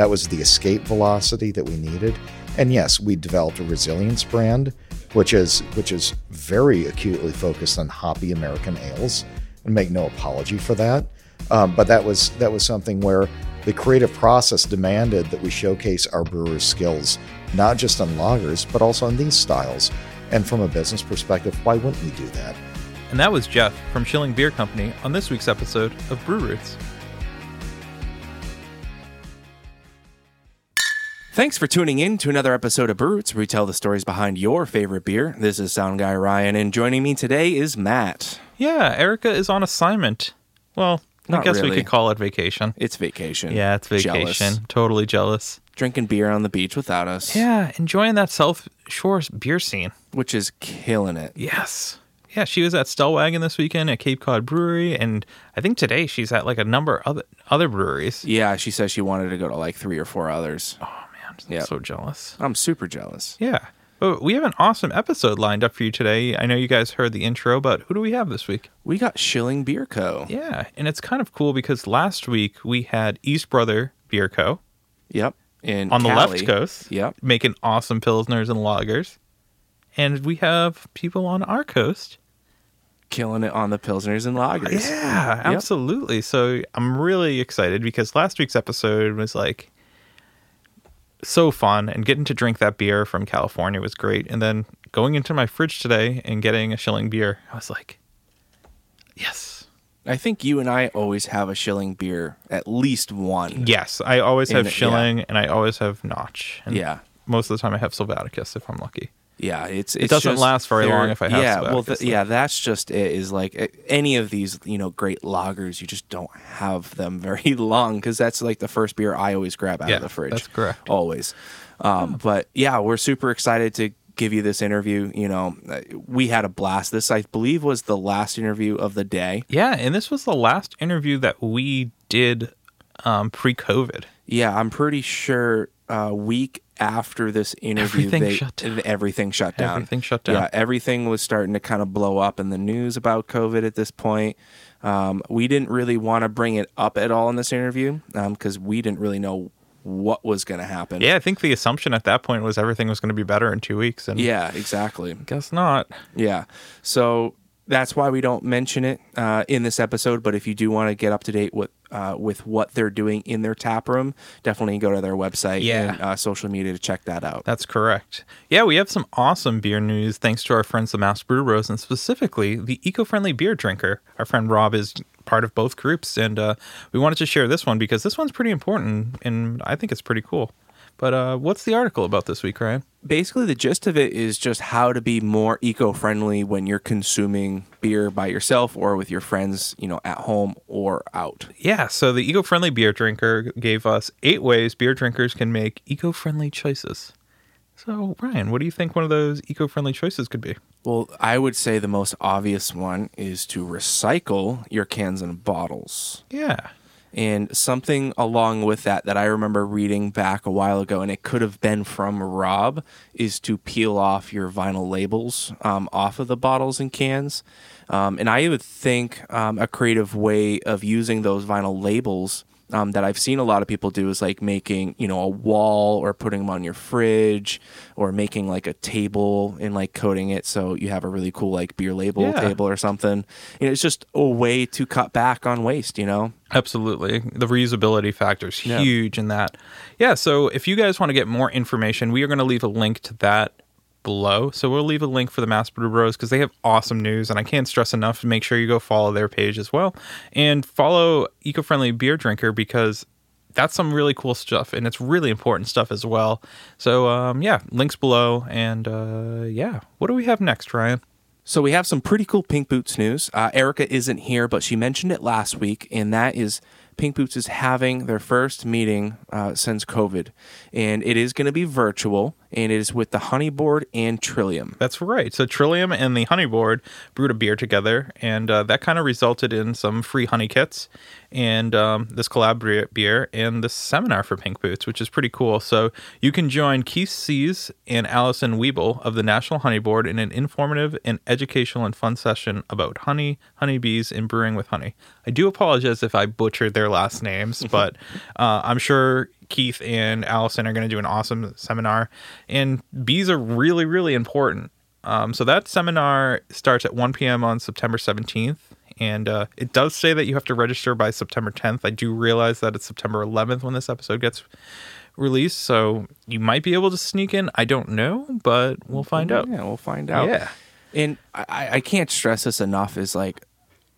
That was the escape velocity that we needed. And yes, we developed a resilience brand, which is which is very acutely focused on hoppy American ales, and make no apology for that. Um, but that was that was something where the creative process demanded that we showcase our brewers' skills, not just on lagers, but also on these styles. And from a business perspective, why wouldn't we do that? And that was Jeff from Schilling Beer Company on this week's episode of Brew Roots. Thanks for tuning in to another episode of Roots, where we tell the stories behind your favorite beer. This is Sound Guy Ryan, and joining me today is Matt. Yeah, Erica is on assignment. Well, I Not guess we could call it vacation. It's vacation. Yeah, it's vacation. Jealous. Totally jealous. Drinking beer on the beach without us. Yeah, enjoying that South Shore beer scene. Which is killing it. Yes. Yeah, she was at Stellwagen this weekend at Cape Cod Brewery, and I think today she's at like a number of other other breweries. Yeah, she says she wanted to go to like three or four others. Oh Yeah. so jealous. I'm super jealous. Yeah. But we have an awesome episode lined up for you today. I know you guys heard the intro, but who do we have this week? We got Schilling Beer Co. Yeah, and it's kind of cool because last week we had East Brother Beer Co. Yep. In on the left coast, Yep. making awesome pilsners and lagers, and we have people on our coast. Killing it on the Pilsners and Lagers. Yeah, absolutely. So I'm really excited because last week's episode was like so fun, and getting to drink that beer from California was great. And then going into my fridge today and getting a Schilling beer, I was like, yes. I think you and I always have a Schilling beer, at least one. Yes, I always have yeah. Schilling and I always have Notch. And Yeah. Most of the time I have Sylvaticus if I'm lucky. Yeah, it's, it's it doesn't just- last very long if I have yeah, well, th- yeah, that's just it. Is like eh, any of these, you know, great lagers, you just don't have them very long because that's like the first beer I always grab out Yeah, of the fridge. that's correct. always. Um, But yeah, we're super excited to give you this interview. You know, uh, we had a blast. This, I believe, was the last interview of the day. Yeah, and this was the last interview that we did um, pre-COVID. Yeah, I'm pretty sure a week after this interview, Everything they, shut down. everything shut down. Everything shut down. Yeah, everything was starting to kind of blow up in the news about COVID at this point. Um, we didn't really want to bring it up at all in this interview because we didn't really know what was going to happen. Yeah, I think the assumption at that point was everything was going to be better in two weeks, and Yeah, exactly. guess not. Yeah. So that's why we don't mention it uh, in this episode. But if you do want to get up to date with uh, with what they're doing in their tap room, definitely go to their website Yeah. and uh, social media to check that out. That's correct. Yeah, we have some awesome beer news thanks to our friends, the Mass Brew Bros, and specifically the eco-friendly beer drinker. Our friend Rob is part of both groups, and uh, we wanted to share this one because this one's pretty important, and I think it's pretty cool. But uh, what's the article about this week, Ryan? Basically, the gist of it is just how to be more eco-friendly when you're consuming beer by yourself or with your friends, you know, at home or out. Yeah, so the eco-friendly beer drinker gave us eight ways beer drinkers can make eco-friendly choices. So, Ryan, what do you think one of those eco-friendly choices could be? Well, I would say the most obvious one is to recycle your cans and bottles. Yeah. And something along with that that I remember reading back a while ago, and it could have been from Rob, is to peel off your vinyl labels um, off of the bottles and cans. Um, and I would think um, a creative way of using those vinyl labels um, that I've seen a lot of people do is like making, you know, a wall or putting them on your fridge or making like a table and like coating it so you have a really cool like beer label Yeah. table or something. You know, it's just a way to cut back on waste, you know? Absolutely. The reusability factor is Yeah. huge in that. Yeah, so if you guys want to get more information, we are going to leave a link to that below. So we'll leave a link for the Mass Brew Bros because they have awesome news, and I can't stress enough to make sure you go follow their page as well. And follow Eco Friendly Beer Drinker because that's some really cool stuff, and it's really important stuff as well. So, um, yeah, links below. And uh, yeah, what do we have next, Ryan? So we have some pretty cool Pink Boots news. Uh, Erica isn't here, but she mentioned it last week, and that is Pink Boots is having their first meeting uh, since COVID, and it is going to be virtual, and it is with the Honey Board and Trillium. That's right. So Trillium and the Honey Board brewed a beer together, and uh, that kind of resulted in some free honey kits and um, this collab beer and this seminar for Pink Boots, which is pretty cool. So you can join Keith Sees and Allison Weeble of the National Honey Board in an informative and educational and fun session about honey, honeybees, and brewing with honey. I do apologize if I butchered their last names, but uh, I'm sure Keith and Allison are going to do an awesome seminar, and bees are really, really important. Um, so that seminar starts at 1 p.m. on September 17th, and uh, it does say that you have to register by September 10th. I do realize that it's September 11th when this episode gets released, so you might be able to sneak in. I don't know, but we'll find out. Yeah, we'll find out. Yeah. And I, I can't stress this enough is like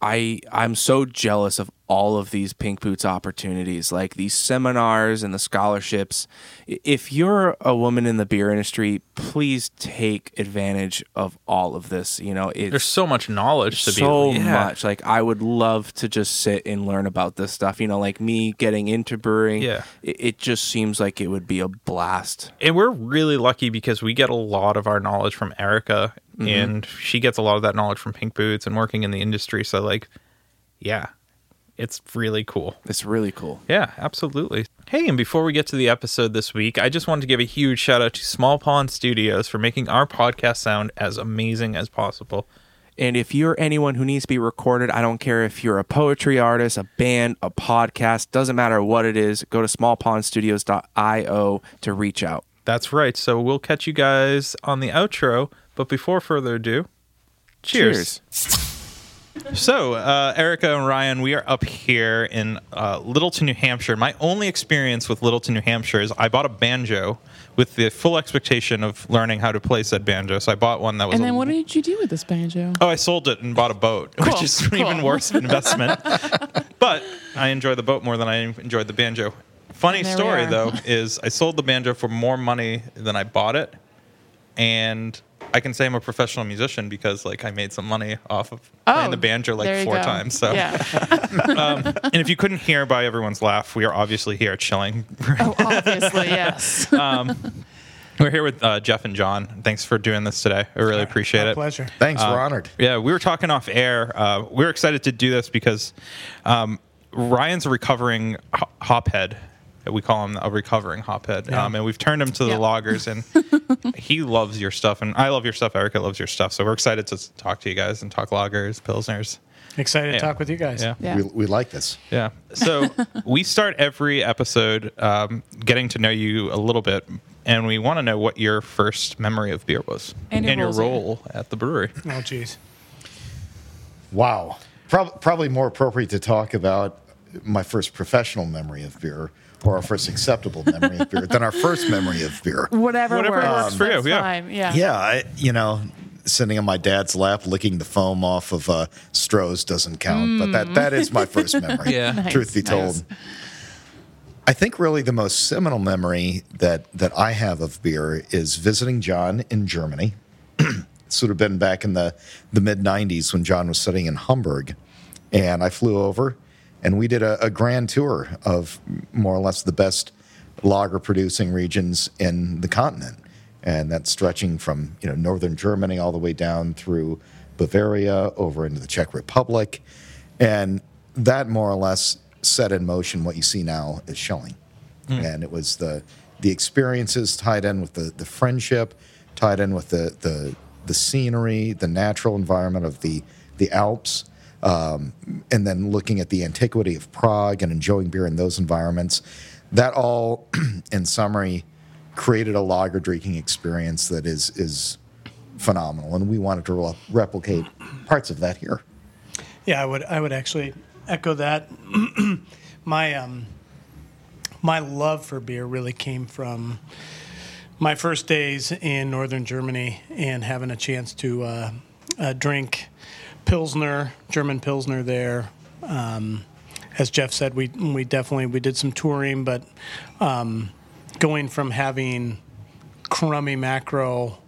I I'm so jealous of all of these pink boots opportunities like these seminars and the scholarships if you're a woman in the beer industry please take advantage of all of this you know There's so much knowledge to so be yeah. much like i would love to just sit and learn about this stuff you know like me getting into brewing Yeah. it, it just seems like it would be a blast and we're really lucky because we get a lot of our knowledge from Erica, mm-hmm. and she gets a lot of that knowledge from Pink Boots and working in the industry. So, like, yeah, it's really cool. it's really cool Yeah, absolutely. Hey, and before we get to the episode this week, I just wanted to give a huge shout out to Small Pond Studios for making our podcast sound as amazing as possible. And if you're anyone who needs to be recorded, I don't care if you're a poetry artist, a band, a podcast, doesn't matter what it is, go to smallpondstudios.io to reach out. That's right. So we'll catch you guys on the outro. But before further ado, cheers. So, uh, Erica and Ryan, we are up here in uh, Littleton, New Hampshire. My only experience with Littleton, New Hampshire is I bought a banjo with the full expectation of learning how to play said banjo. So I bought one that was. And then what did you do with this banjo? Oh, I sold it and bought a boat, which is cool. even worse an investment. but I enjoy the boat more than I enjoyed the banjo. Funny And there we story though is I sold the banjo for more money than I bought it, and I can say I'm a professional musician because like I made some money off of playing the banjo Oh, like four go. times. So, yeah. and if you couldn't hear by everyone's laugh, we are obviously here chilling. Oh, obviously, yes. We're here with uh, Jeff and John. Thanks for doing this today. I really appreciate My it. pleasure. Thanks, we're honored. Yeah, we were talking off air. Uh, we are excited to do this because um, Ryan's a recovering ho- hophead. We call him a recovering hophead, Yeah. um, and we've turned him to the Yeah. lagers, and he loves your stuff, and I love your stuff. Erica loves your stuff, so we're excited to talk to you guys and talk lagers, pilsners. Excited Yeah. to talk with you guys. Yeah. Yeah. We, we like this. Yeah. So we start every episode um, getting to know you a little bit, and we want to know what your first memory of beer was And your roles role at the brewery. Oh, geez. Wow. Prob- probably more appropriate to talk about my first professional memory of beer or our first acceptable memory of beer than our first memory of beer. Whatever, Whatever works, works for you, yeah. Fine. Yeah. Yeah, I, you know, sitting on my dad's lap, licking the foam off of uh, Stroh's doesn't count, but that that is my first memory. Yeah. Nice, truth be told. nice. I think really the most seminal memory that that I have of beer is visiting John in Germany. this would have been back in the the mid '90s when John was studying in Hamburg, and I flew over, and we did a, a grand tour of more or less the best lager producing regions in the continent, and that's stretching from you know northern Germany all the way down through Bavaria over into the Czech Republic, and that more or less set in motion what you see now is showing. Hmm. And it was the the experiences tied in with the the friendship, tied in with the the the scenery, the natural environment of the the Alps, um, and then looking at the antiquity of Prague and enjoying beer in those environments. That all, in summary, created a lager drinking experience that is is phenomenal, and we wanted to re- replicate parts of that here. Yeah, I would I would actually echo that. my um my love for beer really came from my first days in northern Germany and having a chance to uh, uh, drink pilsner, German pilsner there. Um, as Jeff said, we we definitely we did some touring, but um, going from having crummy macro,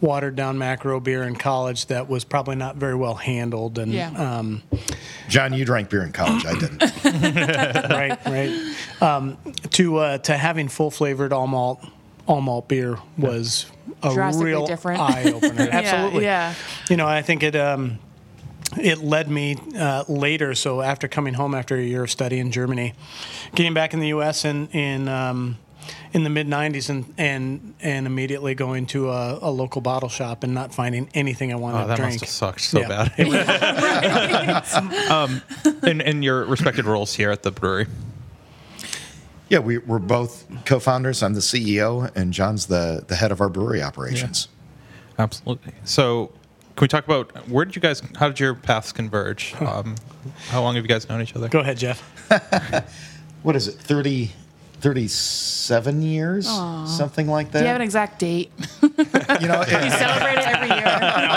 watered down macro beer in college that was probably not very well handled and Yeah. um, John, you drank beer in college. I didn't. right, right. Um, to uh, to having full flavored all malt all malt beer was a Drastically real different. eye opener. Absolutely. Yeah. You know, I think it um, it led me uh, later. So after coming home after a year of study in Germany, getting back in the U.S. in in um, in the mid '90s and and and immediately going to a, a local bottle shop and not finding anything I wanted Oh, to that drink. must have sucked so Yeah. bad. um, in, in your respected roles here at the brewery. Yeah, we, we're both co-founders. I'm the CEO, and John's the the head of our brewery operations. Absolutely. So, can we talk about where did you guys? How did your paths converge? Um, how long have you guys known each other? Go ahead, Jeff. What is it? 30, 37 years, something like that. Do you have an exact date? you know, it- You celebrate it every year.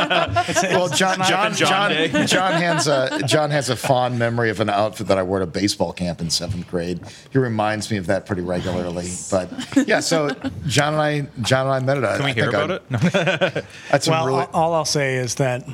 well, John, John, John John, John has a John has a fond memory of an outfit that I wore to baseball camp in seventh grade. He reminds me of that pretty regularly. But yeah, so John and I, John and I met at. Can we hear about it? No. That's Well, really, all, all I'll say is that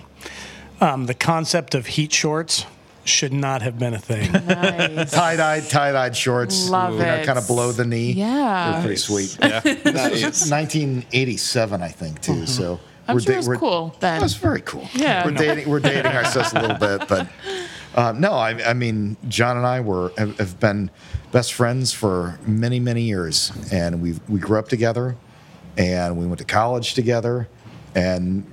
um, the concept of heat shorts should not have been a thing. Nice. tie-dyed, tie-dyed shorts. Love you know, it. kind of below the knee. Yeah. They're pretty sweet. yeah. This 1987, I think, too. So I'm we're sure da- it was we're- cool then. It was very cool. Yeah. we're No. dating. We're dating ourselves a little bit, but um, no, I, I mean, John and I were have, have been best friends for many, many years, and we we grew up together, and we went to college together, and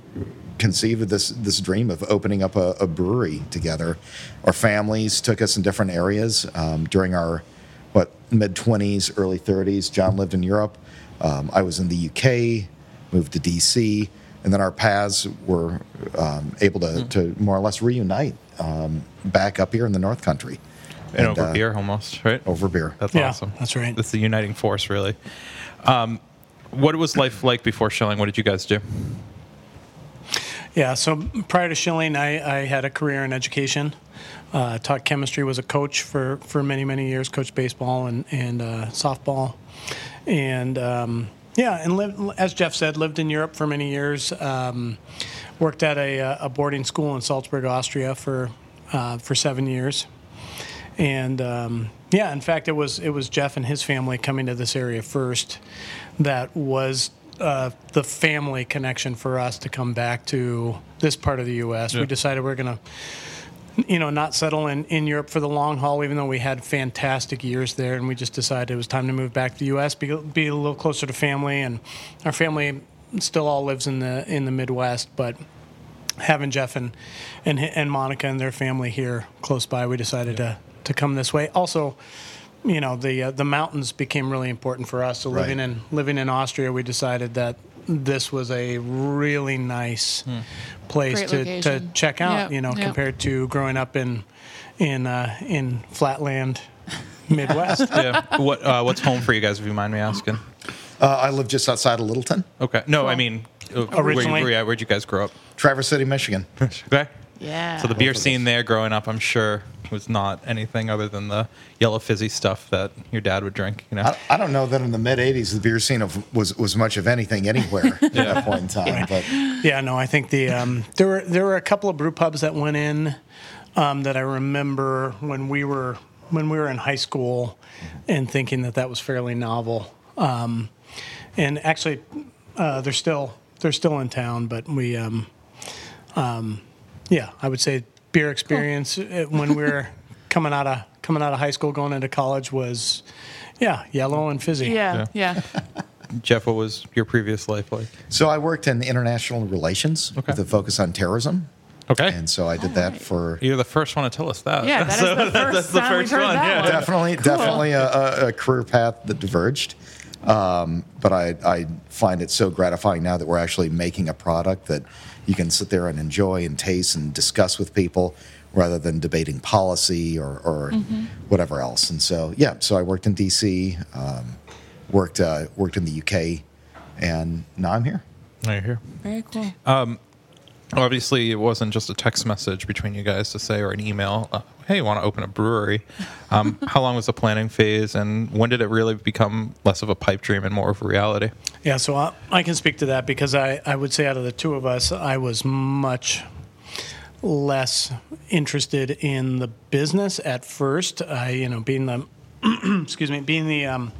conceived of this this dream of opening up a, a brewery together. Our families took us in different areas um, during our what mid twenties, early thirties. John lived in Europe. Um, I was in the UK, moved to DC, and then our paths were um, able to, to more or less reunite um, back up here in the North Country. And, over uh, beer, almost right. Over beer. That's Yeah, awesome. that's right. That's the uniting force, really. Um, what was life like before Schilling? What did you guys do? Yeah, so prior to Schilling, I, I had a career in education. Uh, taught chemistry, was a coach for, for many, many years, coached baseball and, and uh, softball. And um, yeah, and lived, as Jeff said, lived in Europe for many years. Um, worked at a, uh, a boarding school in Salzburg, Austria for, uh, for seven years. And um, yeah, in fact, it was it was Jeff and his family coming to this area first that was uh, the family connection for us to come back to this part of the U.S. Yeah. We decided we are going to, you know, not settle in, in Europe for the long haul, even though we had fantastic years there, and we just decided it was time to move back to the U.S. be be a little closer to family, and our family still all lives in the in the Midwest, but having Jeff and and and Monica and their family here close by, we decided to to come this way. Also, you know, the uh, the mountains became really important for us. So living Right. in living in Austria, we decided that this was a really nice place to, to check out. Yep, You know, yep. compared to growing up in in uh, in flatland Midwest. Yeah. what uh, What's home for you guys? If you mind me asking. Uh, I live just outside of Littleton, Okay. No, I mean, uh, where, Originally- where, yeah, where'd you guys grow up? Traverse City, Michigan. Okay. Yeah. So the beer scene there growing up, I'm sure, was not anything other than the yellow fizzy stuff that your dad would drink. You know. I, I don't know that in the mid '80s the beer scene of, was was much of anything anywhere at that point in time. But Yeah, no, I think the um, there were there were a couple of brew pubs that went in um, that I remember when we were when we were in high school and thinking that that was fairly novel. Um, and actually, uh, they're still they're still in town, but we um, um, yeah, I would say beer experience uh, when we were coming out of coming out of high school going into college was yeah yellow and fizzy. yeah, yeah. Jeff, what was your previous life like? so I worked in international relations Okay. with a focus on terrorism, Okay. and so I did that right. for You're the first one to tell us that. Yeah, that is the first that's the time we've first heard one. that yeah. one. definitely definitely a, a, a career path that diverged. Um, but I, I find it so gratifying now that we're actually making a product that you can sit there and enjoy and taste and discuss with people rather than debating policy or, or whatever else. And so, yeah, so I worked in DC, um, worked, uh, worked in the UK, and now I'm here. Now you're here. Very cool. Obviously, it wasn't just a text message between you guys to say or an email. Uh, hey, you want to open a brewery? Um, how long was the planning phase, and when did it really become less of a pipe dream and more of a reality? Yeah, so I, I can speak to that because I, I would say out of the two of us, I was much less interested in the business at first. I, you know, being the excuse me, being the um,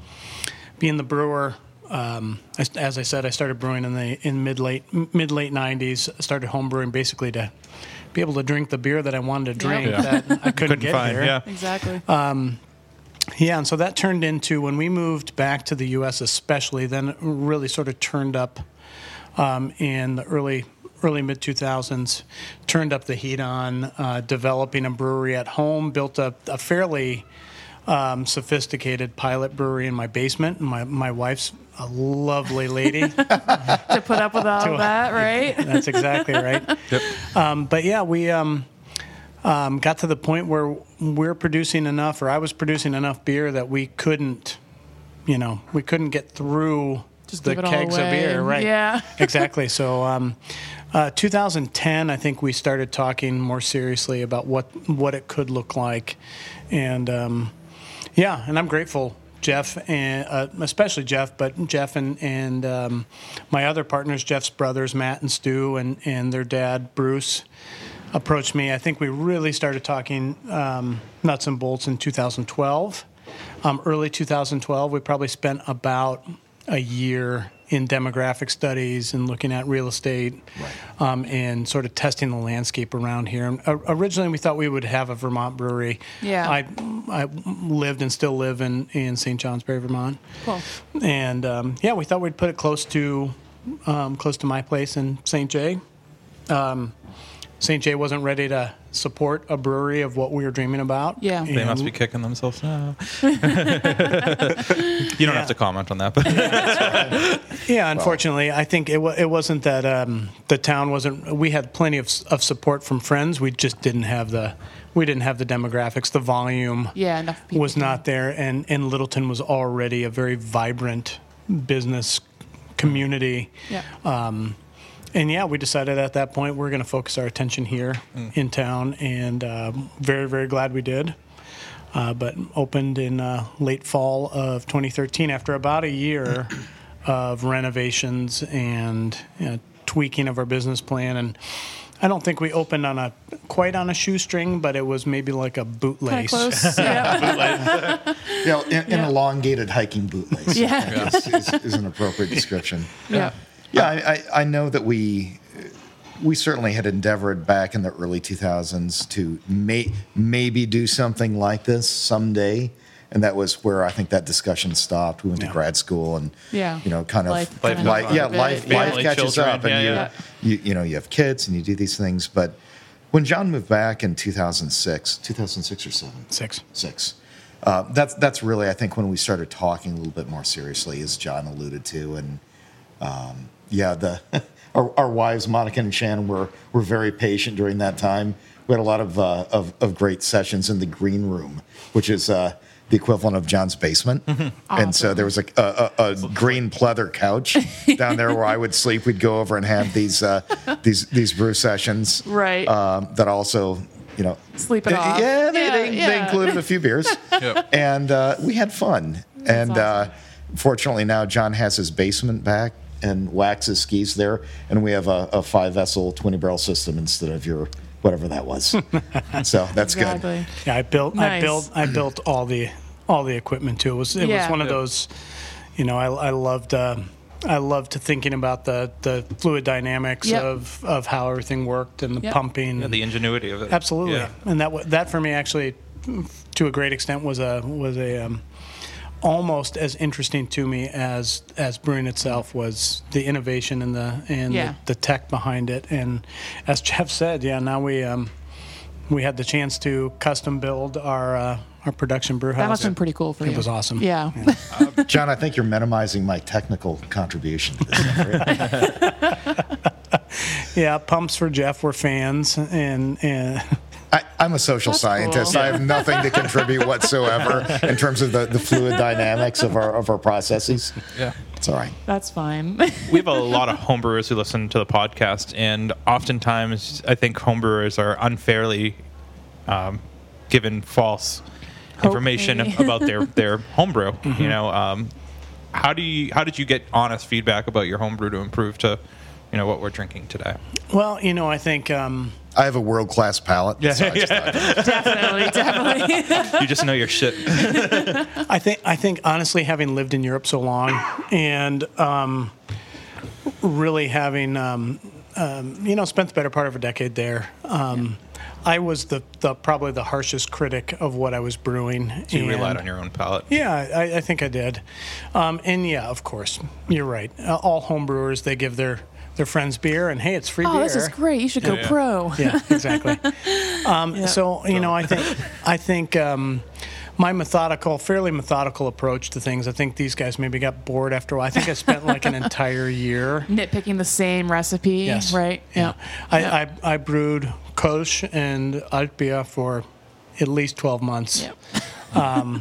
being the brewer. Um, as, as I said, I started brewing in the in mid late mid late '90s. I started home brewing basically to be able to drink the beer that I wanted to drink Yeah. that I couldn't, Couldn't get find, here. yeah. Exactly. Yeah, and so that turned into when we moved back to the U.S., especially, then it really sort of turned up um, in the early early mid 2000s. Turned up the heat on uh, developing a brewery at home. Built a, a fairly um, sophisticated pilot brewery in my basement. And my my wife's a lovely lady. to put up with all of that, right? That's exactly right. Um, but yeah, we um, um, got to the point where we're producing enough, or I was producing enough beer that we couldn't, you know, we couldn't get through Just the give it all kegs of beer. Right. Yeah. exactly. So, um, uh, 2010, I think we started talking more seriously about what what it could look like, and um, yeah, and I'm grateful. Jeff and uh, especially Jeff, but Jeff and and um, my other partners, Jeff's brothers, Matt and Stu, and and their dad Bruce, approached me. I think we really started talking um, nuts and bolts in 2012. Um, early 2012, we probably spent about a year in demographic studies and looking at real estate um, and sort of testing the landscape around here. And, uh, originally, we thought we would have a Vermont brewery. Yeah. I, I lived and still live in, in St. Johnsbury, Vermont. Cool. And um, yeah, we thought we'd put it close to um, close to my place in St. Jay. St. Jay wasn't ready to support a brewery of what we were dreaming about. Yeah. They must be kicking themselves now. you don't have to comment on that, but Yeah, unfortunately, I think it, wa- it wasn't that um, the town wasn't. We had plenty of, of support from friends. We just didn't have the we didn't have the demographics. The volume Yeah, enough people. was not there, and and Littleton was already a very vibrant business community. Yeah. Um, and yeah, we decided at that point we're going to focus our attention here in town, and um, very very glad we did. Uh, but opened in uh, late fall of 2013 after about a year of renovations and you know, tweaking of our business plan. And I don't think we opened on a quite on a shoestring, but it was maybe like a Kind of bootlace. close. yeah. You know, an, an elongated hiking bootlace Yeah. is, is, is an appropriate description. yeah. Yeah, I, I, I know that we we certainly had endeavored back in the early 2000s to may, maybe do something like this someday, and that was where I think that discussion stopped. We went Yeah. to grad school, and Yeah. you know, kind of Life Life life, yeah, life, Family, life catches children, up, and yeah, you, yeah. you you know you have kids and you do these things. But when John moved back in 2006, 2006 or seven, Six. six. Uh, that's that's really I think when we started talking a little bit more seriously, as John alluded to, and um, yeah, the our, our wives Monica and Shannon were were very patient during that time. We had a lot of uh, of, of great sessions in the green room, which is uh, the equivalent of John's basement. And so there was a, a, a, a green pleather couch down there where I would sleep. We'd go over and have these uh, these these brew sessions, Right. Um, that also, you know, Sleep it off. Yeah, they, Yeah, they, they included a few beers, Yep. and uh, we had fun. and uh, awesome. fortunately, now John has his basement back and waxes skis there, and we have a, a five vessel twenty barrel system instead of your whatever that was. so that's Exactly. Yeah, I built. I built. I built all the all the equipment too. It was. It Yeah. was one of those. You know, I, I loved. Uh, I loved thinking about the the fluid dynamics Yep. of of how everything worked and the Yep. pumping. Yeah, the ingenuity of it. Absolutely, Yeah. and that that for me actually, to a great extent, was a was a um, almost as interesting to me as as brewing itself was the innovation and the and Yeah. the, the tech behind it. And as Jeff said, yeah, now we um, we had the chance to custom build our uh, our production brew house. That must have been pretty cool for you. It was awesome. Yeah. good. John, I think you're minimizing my technical contribution to this. Yeah, pumps for Jeff were fans, and and I, I'm a social That's scientist. cool. I have nothing to contribute whatsoever in terms of the, the fluid dynamics of our of our processes. Yeah. It's all right. That's fine. we have a lot of homebrewers who listen to the podcast, and oftentimes I think homebrewers are unfairly um, given false information maybe. about their their homebrew. You know, um, how do you how did you get honest feedback about your homebrew to improve to you know what we're drinking today? well, you know, I think. Um, I have a world class palate. Yeah, so I just thought- definitely, definitely. you just know your shit. I think I think honestly, having lived in Europe so long and um, really having um, um, you know spent the better part of a decade there, um, I was the, the probably the harshest critic of what I was brewing. You and- relied on your own palate. Yeah, I, I think I did, um, and yeah, of course, you're right. Uh, all homebrewers they give their their friends beer, and hey, it's free Oh, beer. this is great. You should go Yeah. pro. Yeah, exactly. Um, So you know, I think I think um, my methodical, fairly methodical approach to things. I think these guys maybe got bored after a while. I think I spent like an entire year. Nitpicking the same recipe, Yes. right? Yeah. I, I, I brewed Kolsch and Altbier for at least 12 months. Yeah.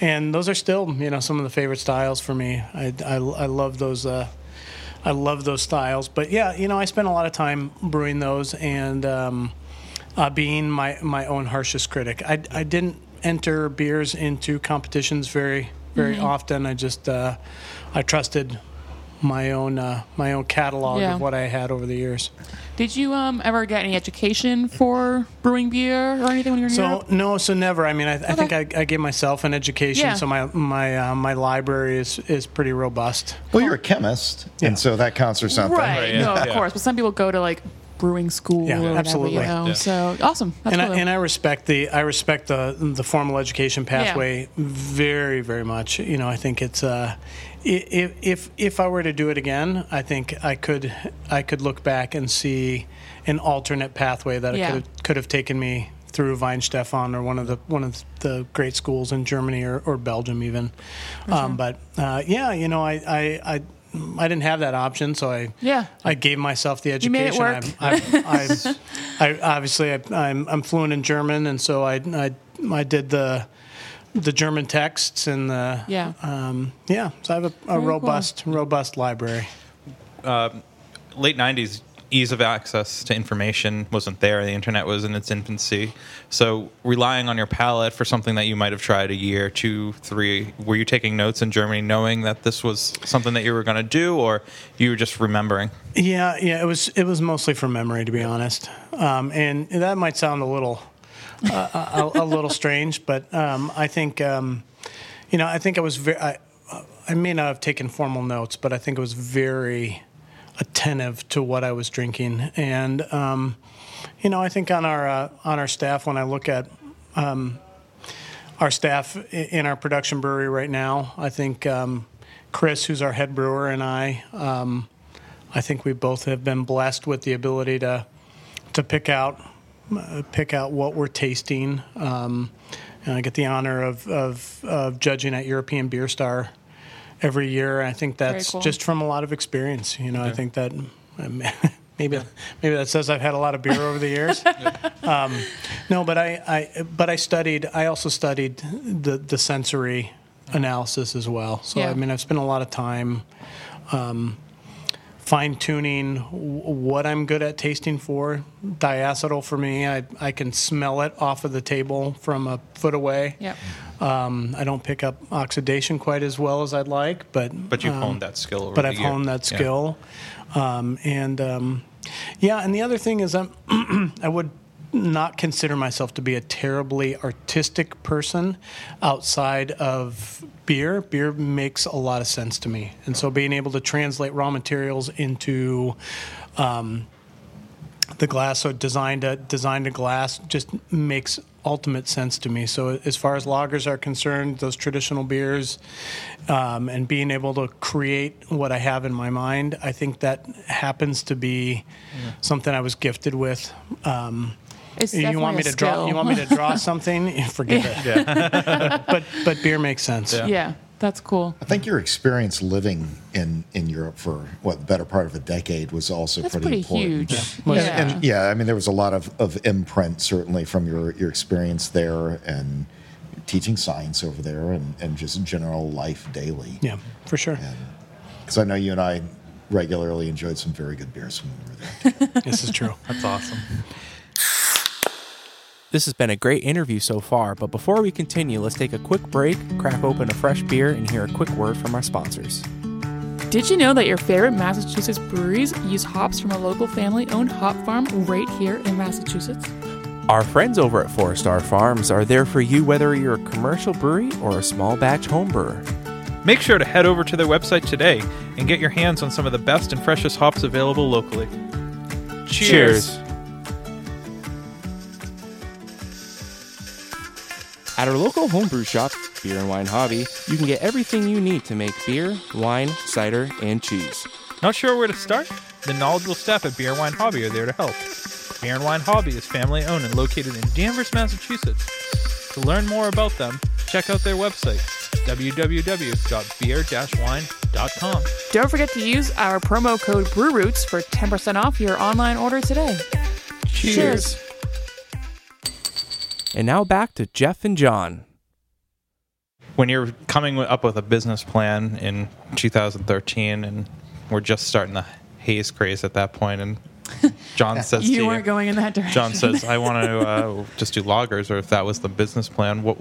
and those are still you know some of the favorite styles for me i, I, I love those uh, i love those styles but yeah you know i spent a lot of time brewing those and um, uh, being my, my own harshest critic I, I didn't enter beers into competitions very very Mm-hmm. often i just uh, i trusted my own uh, my own catalog Yeah. of what i had over the years Did you um ever get any education for brewing beer or anything when you were in So Europe? no, so never. I mean, I, I think I, I gave myself an education. Yeah. So my my uh, my library is is pretty robust. Well, you're a chemist, Yeah. and so that counts for something. Right. yeah. No, of Yeah. course. But some people go to like brewing school Yeah, or whatever, absolutely. you know. Yeah. So awesome. That's and cool. I, and I respect the I respect the the formal education pathway very very much. You know, I think it's uh, if if if I were to do it again, I think I could I could look back and see an alternate pathway that Yeah. Could have, could have taken me through Weihenstephan or one of the one of the great schools in Germany or, or Belgium even. Um, but uh, yeah, you know, I, I I I didn't have that option, so I Yeah. I gave myself the You made it education. work. I'm, I'm, I'm, I obviously I, I'm I'm fluent in German, and so I I, I did the the German texts and the Yeah. um, yeah. So I have a, a Very cool. robust robust library. late 90s ease of access to information wasn't there the internet was in its infancy so relying on your palate for something that you might have tried a year two three were you taking notes in germany knowing that this was something that you were going to do or you were just remembering Yeah, yeah. It was it was mostly from memory, to be honest. Um, and that might sound a little uh, a, a little strange, but um, I think um, you know I think I was very. I, I may not have taken formal notes, but I think it was very attentive to what I was drinking, and um, you know I think on our uh, on our staff when I look at um, our staff in our production brewery right now, I think um, Chris, who's our head brewer, and I. Um, I think we both have been blessed with the ability to to pick out uh, pick out what we're tasting. Um, and I get the honor of, of of judging at European Beer Star every year. I think that's cool. just from a lot of experience. You know, I think that um, maybe maybe that says I've had a lot of beer over the years. um, no, but I, I but I studied. I also studied the the sensory analysis as well. So Yeah. I mean, I've spent a lot of time fine tuning what I'm good at tasting for. Diacetyl for me, I, I can smell it off of the table from a foot away. Yep. Um, I don't pick up oxidation quite as well as I'd like, but but you've um, honed that skill but I've year. honed that Yeah. skill. Um, and um, yeah, and the other thing is, I'm, I would not consider myself to be a terribly artistic person outside of beer. Beer makes a lot of sense to me, and so being able to translate raw materials into um, the glass, so designed a designed a glass, just makes ultimate sense to me. So as far as lagers are concerned, those traditional beers, um, and being able to create what I have in my mind, I think that happens to be something I was gifted with. Um, It's you want me definitely to a draw? You want me to draw something? Forget it. but but beer makes sense. Yeah. Yeah, that's cool. I think your experience living in, in Europe for what the better part of a decade was also That's pretty, pretty, important. huge. Yeah. And, and yeah, I mean, there was a lot of, of imprint certainly from your, your experience there and teaching science over there and, and just general life daily. Yeah, for sure. Because I know you and I regularly enjoyed some very good beers when we were there. This is true. that's awesome This has been a great interview so far, but before we continue, let's take a quick break, crack open a fresh beer, and hear a quick word from our sponsors. Did you know that your favorite Massachusetts breweries use hops from a local family owned hop farm right here in Massachusetts? Our friends over at Four Star Farms are there for you whether you're a commercial brewery or a small batch home brewer. make sure to head over to their website today and get your hands on some of the best and freshest hops available locally cheers. At our local homebrew shop, Beer and Wine Hobby, you can get everything you need to make beer, wine, cider, and cheese. Not sure where to start? The knowledgeable staff at Beer and Wine Hobby are there to help. Beer and Wine Hobby is family owned and located in Danvers, Massachusetts. To learn more about them, check out their website, www.beer-wine.com. Don't forget to use our promo code BrewRoots for 10% off your online order today. Cheers. And now back to Jeff and John. When you're coming up with a business plan in 2013, and we're just starting the haze craze at that point, and John says You you, weren't going in that direction. John says, "I want to uh, just do lagers," or if that was the business plan, what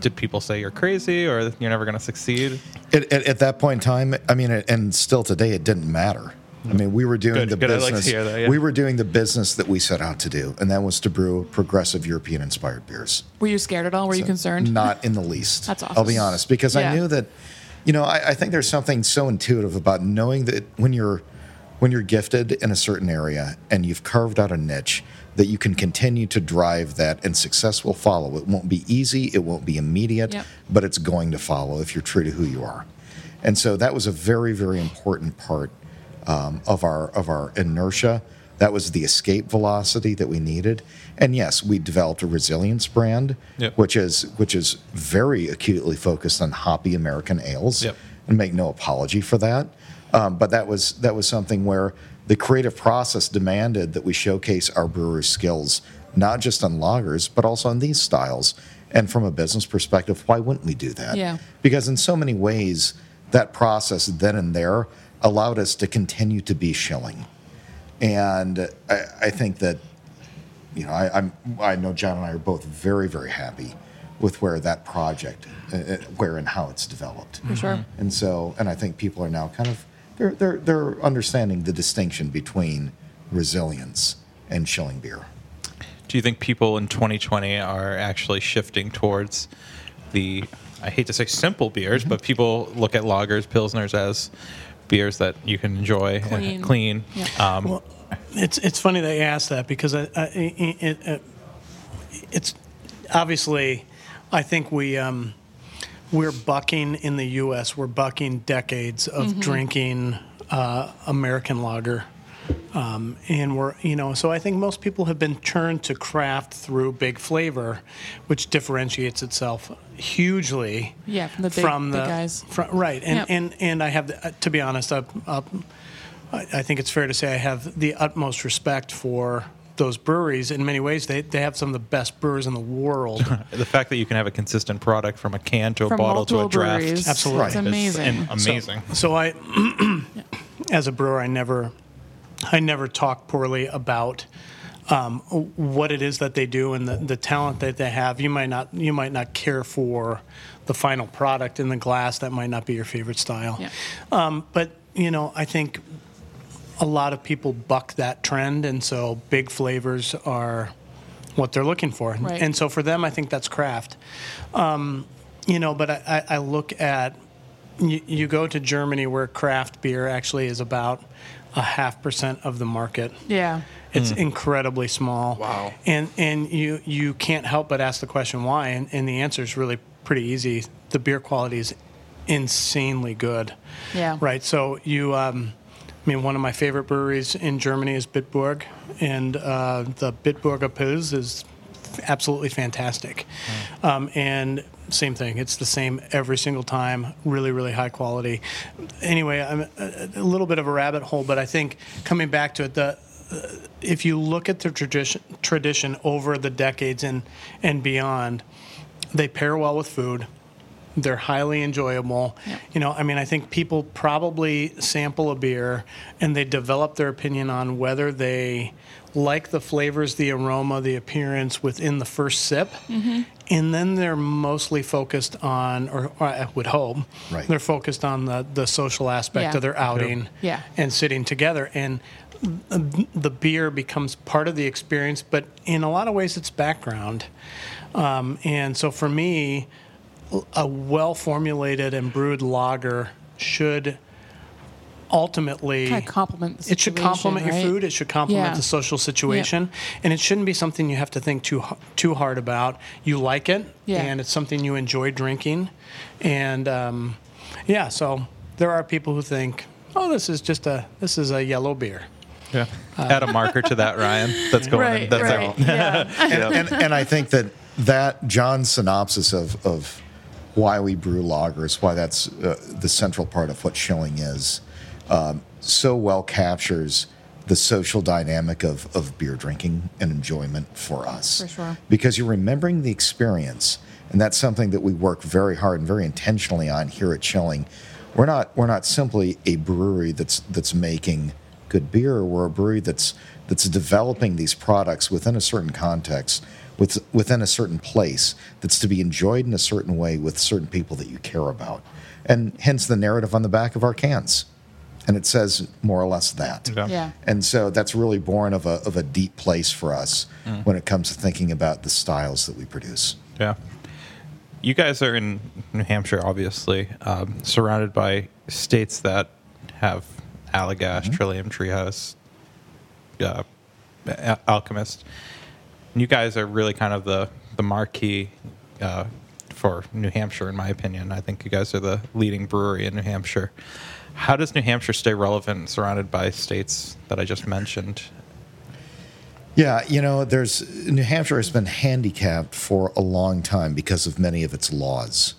did people say you're crazy or you're never going to succeed? At, at, at that point in time, I mean, and still today, it didn't matter. I mean, we were doing Good, the good. I like business. that, yeah. We were doing the business that we set out to do, and that was to brew progressive European-inspired beers. Were you scared at all? Were you concerned? Not in the least. That's awesome. I'll be honest, because Yeah. I knew that, you know, I, I think there's something so intuitive about knowing that when you're when you're gifted in a certain area and you've carved out a niche, that you can continue to drive that and success will follow. It won't be easy, it won't be immediate, Yep. but it's going to follow if you're true to who you are. And so that was a very, very important part um, of our of our inertia. That was the escape velocity that we needed. And yes, we developed a resilience brand, Yep. which is which is very acutely focused on hoppy American ales, Yep. and make no apology for that. Um, but that was that was something where the creative process demanded that we showcase our brewers' skills, not just on lagers, but also on these styles. And from a business perspective, why wouldn't we do that? Yeah. Because in so many ways, that process then and there allowed us to continue to be Schilling. And I, I think that, you know, I, I'm, I know John and I are both very, very happy with where that project, uh, uh, where and how it's developed. For sure. And so, and I think people are now kind of, they're, they're, they're understanding the distinction between resilience and Schilling beer. Do you think people in 2020 are actually shifting towards the, I hate to say simple beers, Mm-hmm. but people look at lagers, pilsners as beers that you can enjoy Clean. and clean. Yeah. Um, Well, it's it's funny that you asked that because I, I, it, it, it's obviously I think we um, we're bucking in the U.S. We're bucking decades of drinking uh, American lager. Um, and we're, you know, so I think most people have been turned to craft through big flavor, which differentiates itself hugely Yeah, from the big- from big the guys. fr- right. And Yep. and and I have, the, uh, to be honest, I, I, I think it's fair to say I have the utmost respect for those breweries. In many ways, they they have some of the best brewers in the world. the fact that you can have a consistent product from a can to a From bottle to a draft breweries. Absolutely. It's Right. is amazing. an- amazing. So I, as a brewer, I never, I never talk poorly about um, what it is that they do and the, the talent that they have. You might not, you might not care for the final product in the glass. That might not be your favorite style. Yeah. Um, but you know, I think a lot of people buck that trend, and so big flavors are what they're looking for. Right. And so for them, I think that's craft. Um, you know, but I, I, look at you, you go to Germany where craft beer actually is about a half percent of the market. yeah. It's incredibly small. Wow. And and you you can't help but ask the question why, and, and the answer is really pretty easy. The beer quality is insanely good. Yeah. Right. So you, um, I mean, one of my favorite breweries in Germany is Bitburg, and uh, the Bitburger Pils is absolutely fantastic. Um, and same thing. It's the same every single time. Really, really high quality. Anyway, I'm a, a little bit of a rabbit hole, but I think coming back to it, the if you look at the tradition tradition over the decades and and beyond, they pair well with food. They're highly enjoyable. Yep. You know, I mean, I think people probably sample a beer and they develop their opinion on whether they like the flavors, the aroma, the appearance within the first sip. And then they're mostly focused on, or, or I would hope, Right. they're focused on the, the social aspect Yeah. of their outing Yeah. and sitting together. And the beer becomes part of the experience, but in a lot of ways, it's background. Um, and so for me, a well formulated and brewed lager should ultimately Kind of complement the it should situation, complement your right? food. It should complement Yeah. the social situation, and it shouldn't be something you have to think too too hard about. You like it, Yeah. and it's something you enjoy drinking, and um, yeah. So there are people who think, "Oh, this is just a this is a yellow beer." Yeah. Add a marker to that, Ryan. That's going. Right, in. That's right. out. Yeah. and, and, and I think that that John's synopsis of of why we brew lagers, why that's uh, the central part of what Schilling is, um, so well captures the social dynamic of, of beer drinking and enjoyment for us. For sure. Because you're remembering the experience, and that's something that we work very hard and very intentionally on here at Schilling. We're not we're not simply a brewery that's that's making good beer. We're a brewery that's that's developing these products within a certain context, with, within a certain place, that's to be enjoyed in a certain way with certain people that you care about. And hence the narrative on the back of our cans. And it says more or less that. Yeah. Yeah. And so that's really born of a, of a deep place for us when it comes to thinking about the styles that we produce. Yeah. You guys are in New Hampshire, obviously, um, surrounded by states that have Allagash, Trillium, Treehouse, uh, Al- Alchemist. You guys are really kind of the the marquee uh, for New Hampshire, in my opinion. I think you guys are the leading brewery in New Hampshire. How does New Hampshire stay relevant, surrounded by states that I just mentioned? Yeah, you know, there's New Hampshire has been handicapped for a long time because of many of its laws.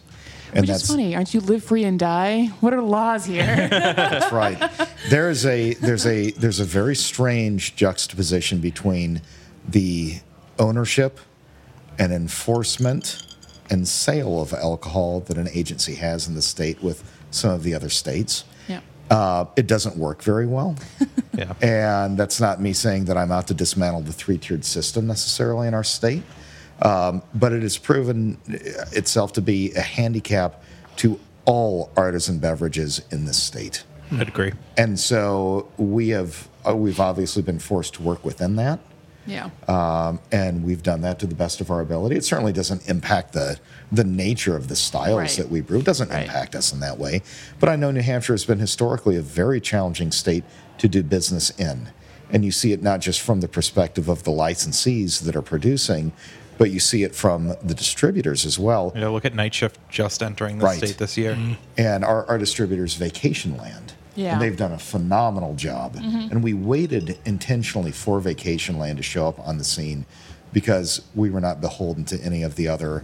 And Which is funny. Aren't you live free and die? What are the laws here? That's right. There's a there's a there's a very strange juxtaposition between the ownership and enforcement and sale of alcohol that an agency has in the state with some of the other states. Uh, it doesn't work very well. Yeah. And that's not me saying that I'm out to dismantle the three tiered system necessarily in our state. Um, but it has proven itself to be a handicap to all artisan beverages in this state. I'd agree. And so we have uh, we've obviously been forced to work within that, Yeah. um, and we've done that to the best of our ability. It certainly doesn't impact the the nature of the styles Right. that we brew. It doesn't Right. impact us in that way. But I know New Hampshire has been historically a very challenging state to do business in, and you see it not just from the perspective of the licensees that are producing, but you see it from the distributors as well. You know, look at Night Shift just entering the Right. state this year. and our, our distributors Vacationland. Yeah. And they've done a phenomenal job. Mm-hmm. And we waited intentionally for Vacationland to show up on the scene because we were not beholden to any of the other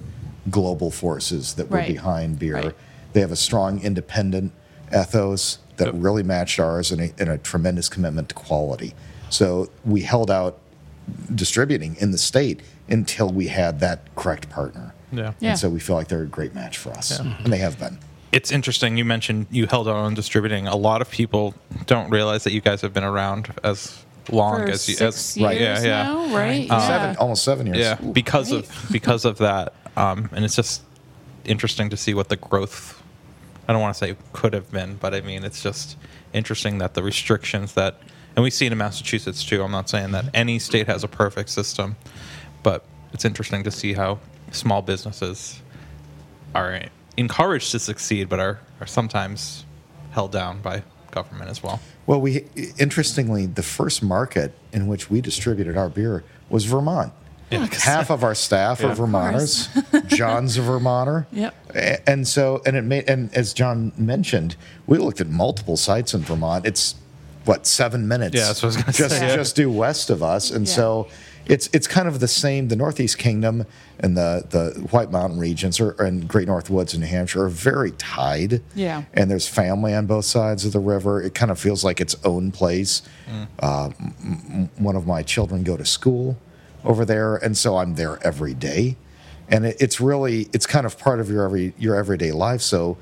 global forces that were Right. behind beer. Right. They have a strong independent ethos that Yep. really matched ours and a, and a tremendous commitment to quality. So we held out distributing in the state until we had that correct partner. Yeah. Yeah. And so we feel like they're a great match for us. And they have been. It's interesting. You mentioned you held on distributing. A lot of people don't realize that you guys have been around as long For as you. six as, right, yeah, yeah. now, right? yeah. Seven, almost seven years. Yeah, because Right. of because of that, um, and it's just interesting to see what the growth. I don't want to say could have been, but I mean it's just interesting that the restrictions that, and we see it in Massachusetts too. I'm not saying that any state has a perfect system, but it's interesting to see how small businesses are encouraged to succeed, but are, are sometimes held down by government as well. Well, we interestingly, the first market in which we distributed our beer was Vermont. Yeah. Half of our staff are Vermonters. John's a Vermonter. Yep. A- And so, and it made, and as John mentioned, we looked at multiple sites in Vermont. It's what seven minutes. Yeah, that's what I was gonna just say. just due west of us, and Yeah. so it's it's kind of the same. The Northeast Kingdom and the the White Mountain regions or and Great North Woods in New Hampshire are very tied. Yeah. and there's family on both sides of the river. It kind of feels like its own place. Uh, m- m- one of my children go to school over there, and so I'm there every day. And it, it's really it's kind of part of your every your everyday life. So,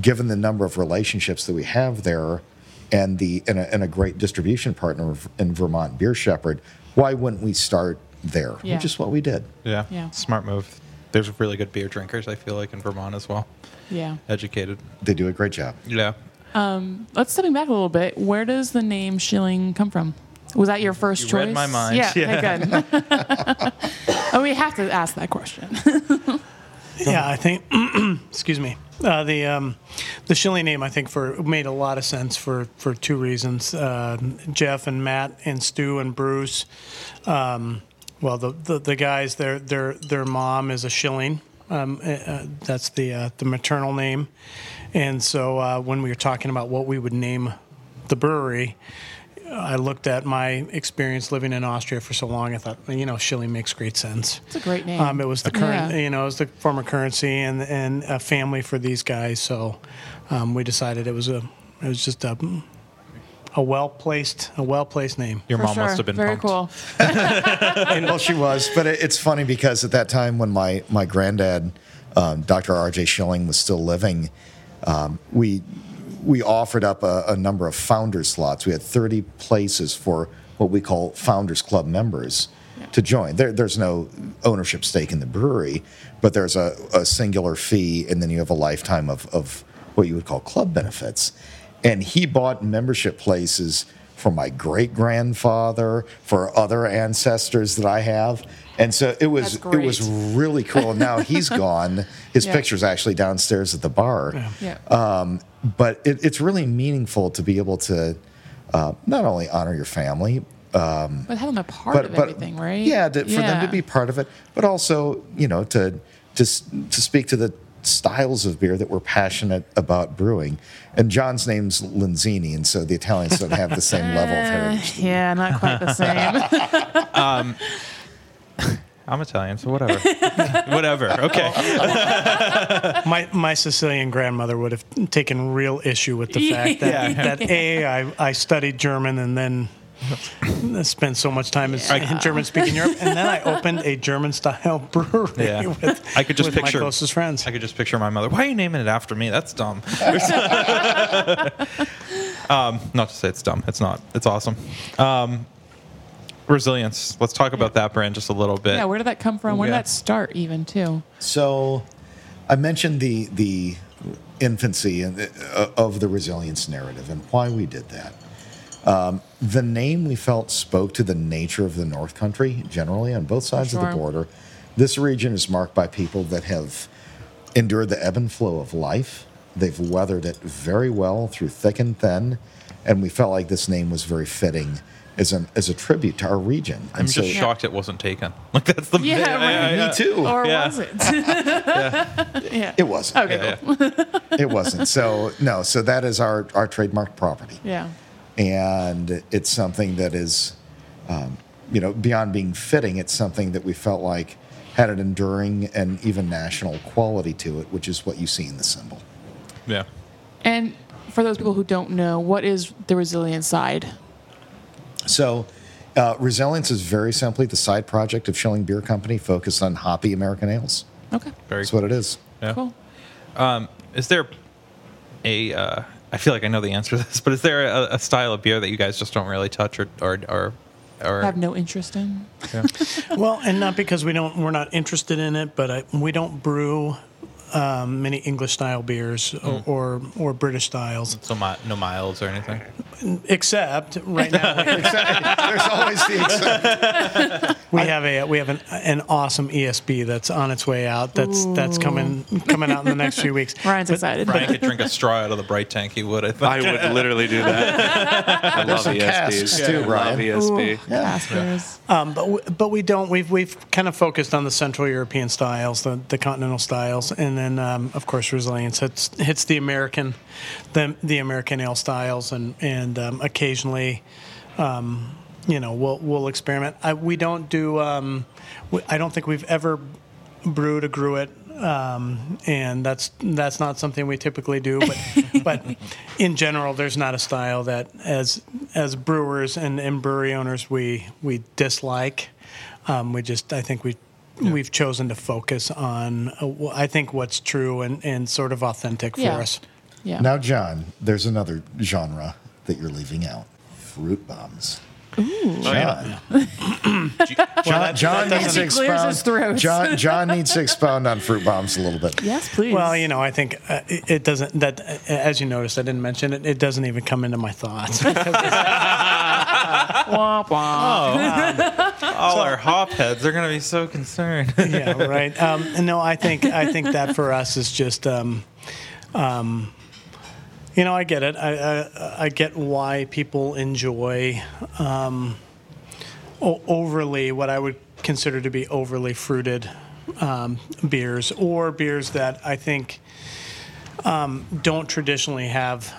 given the number of relationships that we have there, and the and a, and a great distribution partner in Vermont, Beer Shepherd, why wouldn't we start there? Yeah. Which is what we did. Yeah, Yeah. smart move. There's really good beer drinkers. I feel like in Vermont as well, Yeah. educated. They do a great job. Yeah. Um, let's stepping back a little bit. Where does the name Schilling come from? Was that your first You choice? read my mind. Yeah. Yeah. Okay, good. oh, we have to ask that question. Yeah, I think. excuse me. Uh, the um, the Schilling name, I think, for made a lot of sense for for two reasons. Uh, Jeff and Matt and Stu and Bruce. Um, well, the, the the guys, their their their mom is a Schilling. Um, uh, that's the uh, the maternal name, and so uh, when we were talking about what we would name the brewery, I looked at my experience living in Austria for so long. I thought, you know, shilling makes great sense. It's a great name. Um, it was the current, Yeah. you know, it was the former currency and and a family for these guys. So um, we decided it was a it was just a a well placed a well placed name. Your For mom sure. must have been very pumped. cool. well, she was, but it, it's funny because at that time when my my granddad, um, Dr. R.J. Schilling, was still living, um, we we offered up a, a number of founder slots. We had 30 places for what we call founders club members to join. There, there's no ownership stake in the brewery, but there's a, a singular fee, and then you have a lifetime of, of what you would call club benefits. And he bought membership places for my great grandfather, for other ancestors that I have. And so it was it was really cool. Now he's gone. His Yeah. picture's actually downstairs at the bar. Yeah. Um, but it, it's really meaningful to be able to uh, not only honor your family, um, but have them a part but of but everything, right? Yeah, to, for them to be part of it, but also you know to to to speak to the styles of beer that we're passionate about brewing. And John's name's Lenzini, and so the Italians don't have the same level of Eh, heritage. yeah, not quite the same. I'm Italian, so whatever. whatever. Okay. My my Sicilian grandmother would have taken real issue with the fact that, Yeah. that a I, I studied German and then spent so much time in- in German speaking Europe, and then I opened a German style brewery Yeah. with, I could just with picture my closest friends. I could just picture my mother. Why are you naming it after me? That's dumb. um, not to say it's dumb. It's not. It's awesome. Um, resilience. Let's talk about that brand just a little bit. yeah, where did that come from? Where did that start, even too? So, I mentioned the the infancy and the- uh, of the resilience narrative and why we did that. Um, the name we felt spoke to the nature of the North Country generally on both sides of the border. This region is marked by people that have endured the ebb and flow of life. They've weathered it very well through thick and thin, and we felt like this name was very fitting as an as a tribute to our region. I'm And just so- shocked it wasn't taken. Like that's the Yeah, yeah, right. yeah, Me too. Or Yeah. was it? yeah. It wasn't. Okay. yeah, cool. yeah. It wasn't. So no. So that is our our trademark property. Yeah. And it's something that is, um, you know, beyond being fitting. It's something that we felt like had an enduring and even national quality to it, which is what you see in the symbol. Yeah. And for those people who don't know, what is the resilience side? So, uh, Resilience is very simply the side project of Schilling Beer Company focused on hoppy American ales. Okay. Very That's what it is. Yeah. Cool. Is there a? Uh, I feel like I know the answer to this, but is there a, a style of beer that you guys just don't really touch or or or? or Have no interest in. yeah. Well, and not because we don't we're not interested in it, but I, we don't brew um, many English style beers or, or or British styles, so mi- no miles or anything. except right now There's always the exception. we have a we have an, an awesome ESB that's on its way out. That's that's coming coming out in the next few weeks. Ryan's excited. Ryan could drink a straw out of the bright tank. He would. I think. I would literally do that. I love some casks ESBs. too, I love Brian. ESP. Aspers. Um, but we, but we don't. We've we've kind of focused on the Central European styles, the, the continental styles, and then um, of course resilience hits hits the American, the the American ale styles, and and um, occasionally, um, you know, we'll we'll experiment. I, we don't do. Um, we, I don't think we've ever brewed a gruit. Um, and that's that's not something we typically do, but but in general, there's not a style that as as brewers and, and brewery owners we we dislike. Um, we just I think we we've chosen to focus on uh, I think what's true and, and sort of authentic for Yeah. us. Yeah. Now, John, there's another genre that you're leaving out: fruit bombs. John, John, John needs to He clears his expound. John, John needs to expound on fruit bombs a little bit. Yes, please. Well, you know, I think uh, it, it doesn't. That uh, as you noticed, I didn't mention it. It doesn't even come into my thoughts. Wah, wah. All our hop heads are gonna be so concerned. yeah, right. Um, no, I think I think that for us is just, um, um, you know, I get it. I, I I get why people enjoy um, o- overly what I would consider to be overly fruited um, beers or beers that I think um, don't traditionally have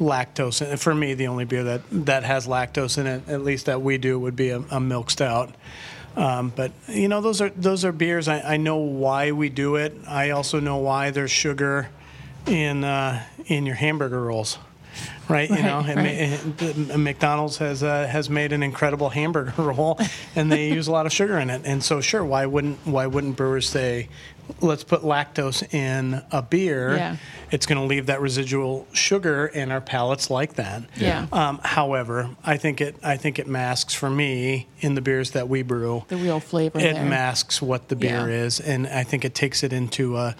lactose. And for me, the only beer that that has lactose in it, at least that we do, would be a, a milk stout. Um, but you know, those are those are beers. I, I know why we do it. I also know why there's sugar in uh, in your hamburger rolls. Right, you know, Right, and ma- the- McDonald's has uh, has made an incredible hamburger roll, and they use a lot of sugar in it. And so, sure, why wouldn't why wouldn't brewers say, let's put lactose in a beer? Yeah. It's going to leave that residual sugar, in our palates like that. Yeah. Um, however, I think it I think it masks for me in the beers that we brew. The real flavor It there. masks what the beer Yeah. is, and I think it takes it into a.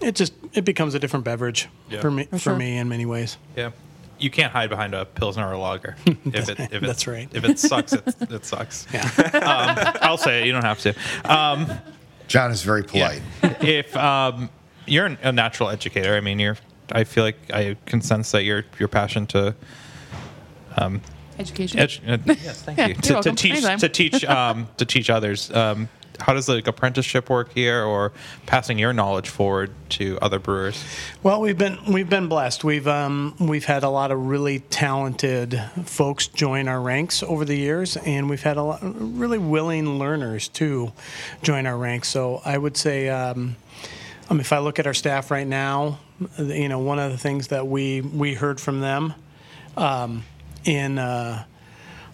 It just it becomes a different beverage Yeah. for me for, sure. me in many ways. Yeah. You can't hide behind a pilsner or a lager. If it, if it, That's right. If it sucks, it, it sucks. Yeah. Um, I'll say it. You don't have to. Um, John is very polite. if um, you're a natural educator, I mean, you're. I feel like I can sense that your your passion to Education. edu- uh, yes, thank Yeah, you you're to, to welcome. teach Anytime. to teach um, to teach others. Um, how does like apprenticeship work here, or passing your knowledge forward to other brewers? Well, we've been we've been blessed. We've um, we've had a lot of really talented folks join our ranks over the years, and we've had a lot really willing learners to join our ranks. So I would say, um, um, if I look at our staff right now, you know, one of the things that we we heard from them um, in uh,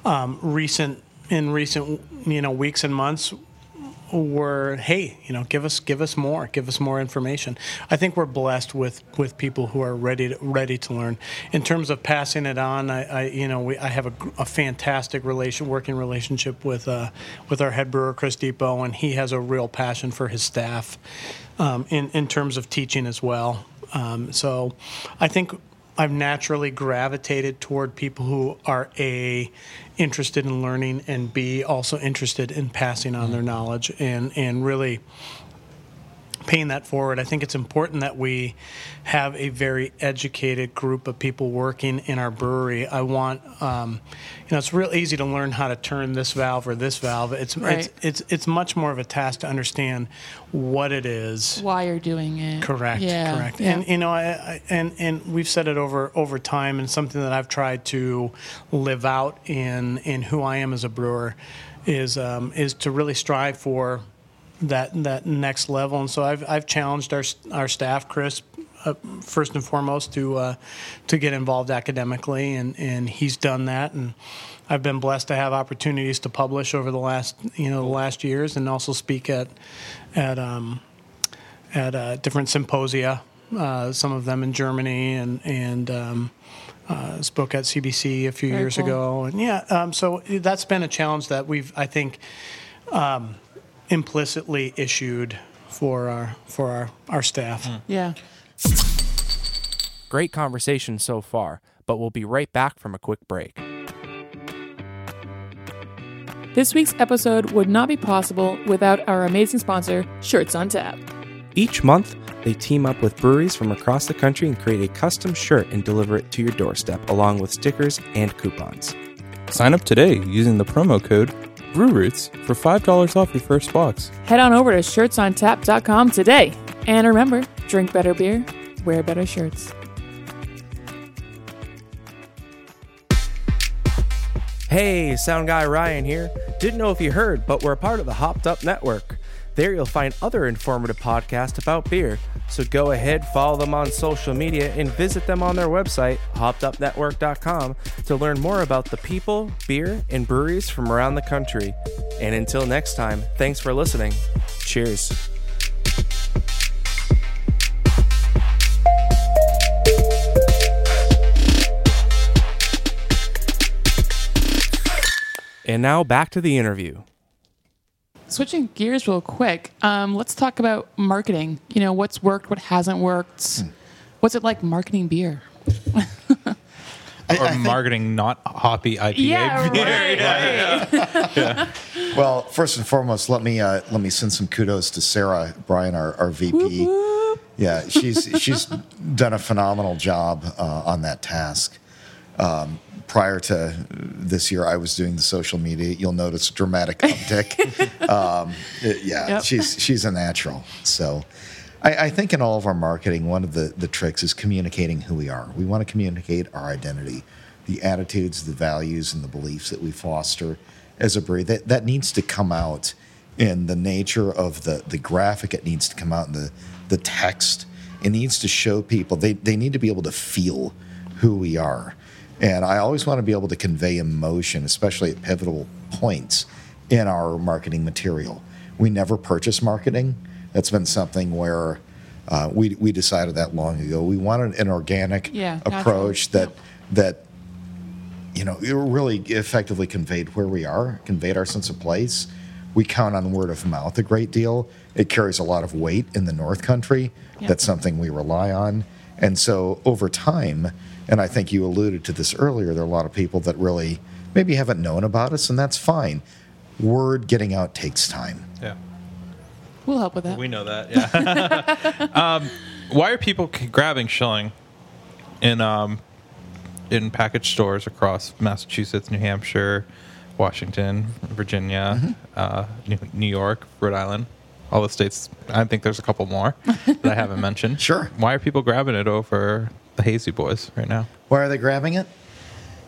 um, recent in recent you know weeks and months were hey you know give us give us more give us more information. I think we're blessed with with people who are ready to ready to learn. In terms of passing it on i, I you know we, i have a, a fantastic relation working relationship with uh with our head brewer chris depot and he has a real passion for his staff um, in in terms of teaching as well. Um, so i think I've naturally gravitated toward people who are a interested in learning and b also interested in passing on mm-hmm. their knowledge and and really paying that forward. I think it's important that we have a very educated group of people working in our brewery. I want, um, you know, it's real easy to learn how to turn this valve or this valve. It's Right. it's it's it's much more of a task to understand what it is. Why you're doing it. Correct. Yeah. Correct. Yeah. And you know, I, I, and and we've said it over over time, and something that I've tried to live out in in who I am as a brewer is um, is to really strive for that that next level. And so I've I've challenged our our staff, Chris. Uh, first and foremost, to uh, to get involved academically, and, and he's done that, and I've been blessed to have opportunities to publish over the last you know the last years, and also speak at at um, at uh, different symposia, uh, some of them in Germany, and and um, uh, spoke at CBC a few Very years cool. ago, and yeah, um, so that's been a challenge that we've I think um, implicitly issued for our for our our staff. Hmm. yeah. Great conversation so far, but we'll be right back from a quick break. This week's episode would not be possible without our amazing sponsor, Shirts on Tap. Each month, they team up with breweries from across the country and create a custom shirt and deliver it to your doorstep, along with stickers and coupons. Sign up today using the promo code BrewRoots for $5 off your first box. Head on over to shirtsontap.com today. And remember, drink better beer, wear better shirts. Hey, sound guy Ryan here. Didn't know if you heard, but we're a part of the Hopped Up Network. There you'll find other informative podcasts about beer. So go ahead, follow them on social media, and visit them on their website, hoppedupnetwork.com, to learn more about the people, beer, and breweries from around the country. And until next time, thanks for listening. Cheers. And now back to the interview. Switching gears real quick, um, let's talk about marketing. You know, what's worked, what hasn't worked. What's it like marketing beer? I- Or I think- marketing not hoppy IPA Yeah, beer. right. Well, first and foremost, let me uh, let me send some kudos to Sarah Bryan, our, our VP. Yeah, she's she's done a phenomenal job uh, on that task. Um, prior to this year, I was doing the social media. You'll notice a dramatic uptick. um, yeah, Yep. she's she's a natural. So, I, I think in all of our marketing, one of the, the tricks is communicating who we are. We want to communicate our identity, the attitudes, the values, and the beliefs that we foster as a brewery. That, that needs to come out in the nature of the, the graphic, it needs to come out in the, the text. It needs to show people, they, they need to be able to feel who we are. And I always want to be able to convey emotion, especially at pivotal points in our marketing material. We never purchase marketing. That's been something where uh, we, we decided that long ago. We wanted an organic Yeah, approach natural. that that you know it really effectively conveyed where we are, conveyed our sense of place. We count on word of mouth a great deal. It carries a lot of weight in the North Country. Yeah. That's something we rely on. And so over time, and I think you alluded to this earlier, there are a lot of people that really maybe haven't known about us, and that's fine. Word getting out takes time. Yeah. We'll help with that. We know that. Yeah. um, why are people grabbing Schilling in um, in package stores across Massachusetts, New Hampshire, Washington, Virginia, uh, New, New York, Rhode Island, all the states? I think there's a couple more that I haven't mentioned. Sure. Why are people grabbing it over the Hazy Boys right now? Why are they grabbing it?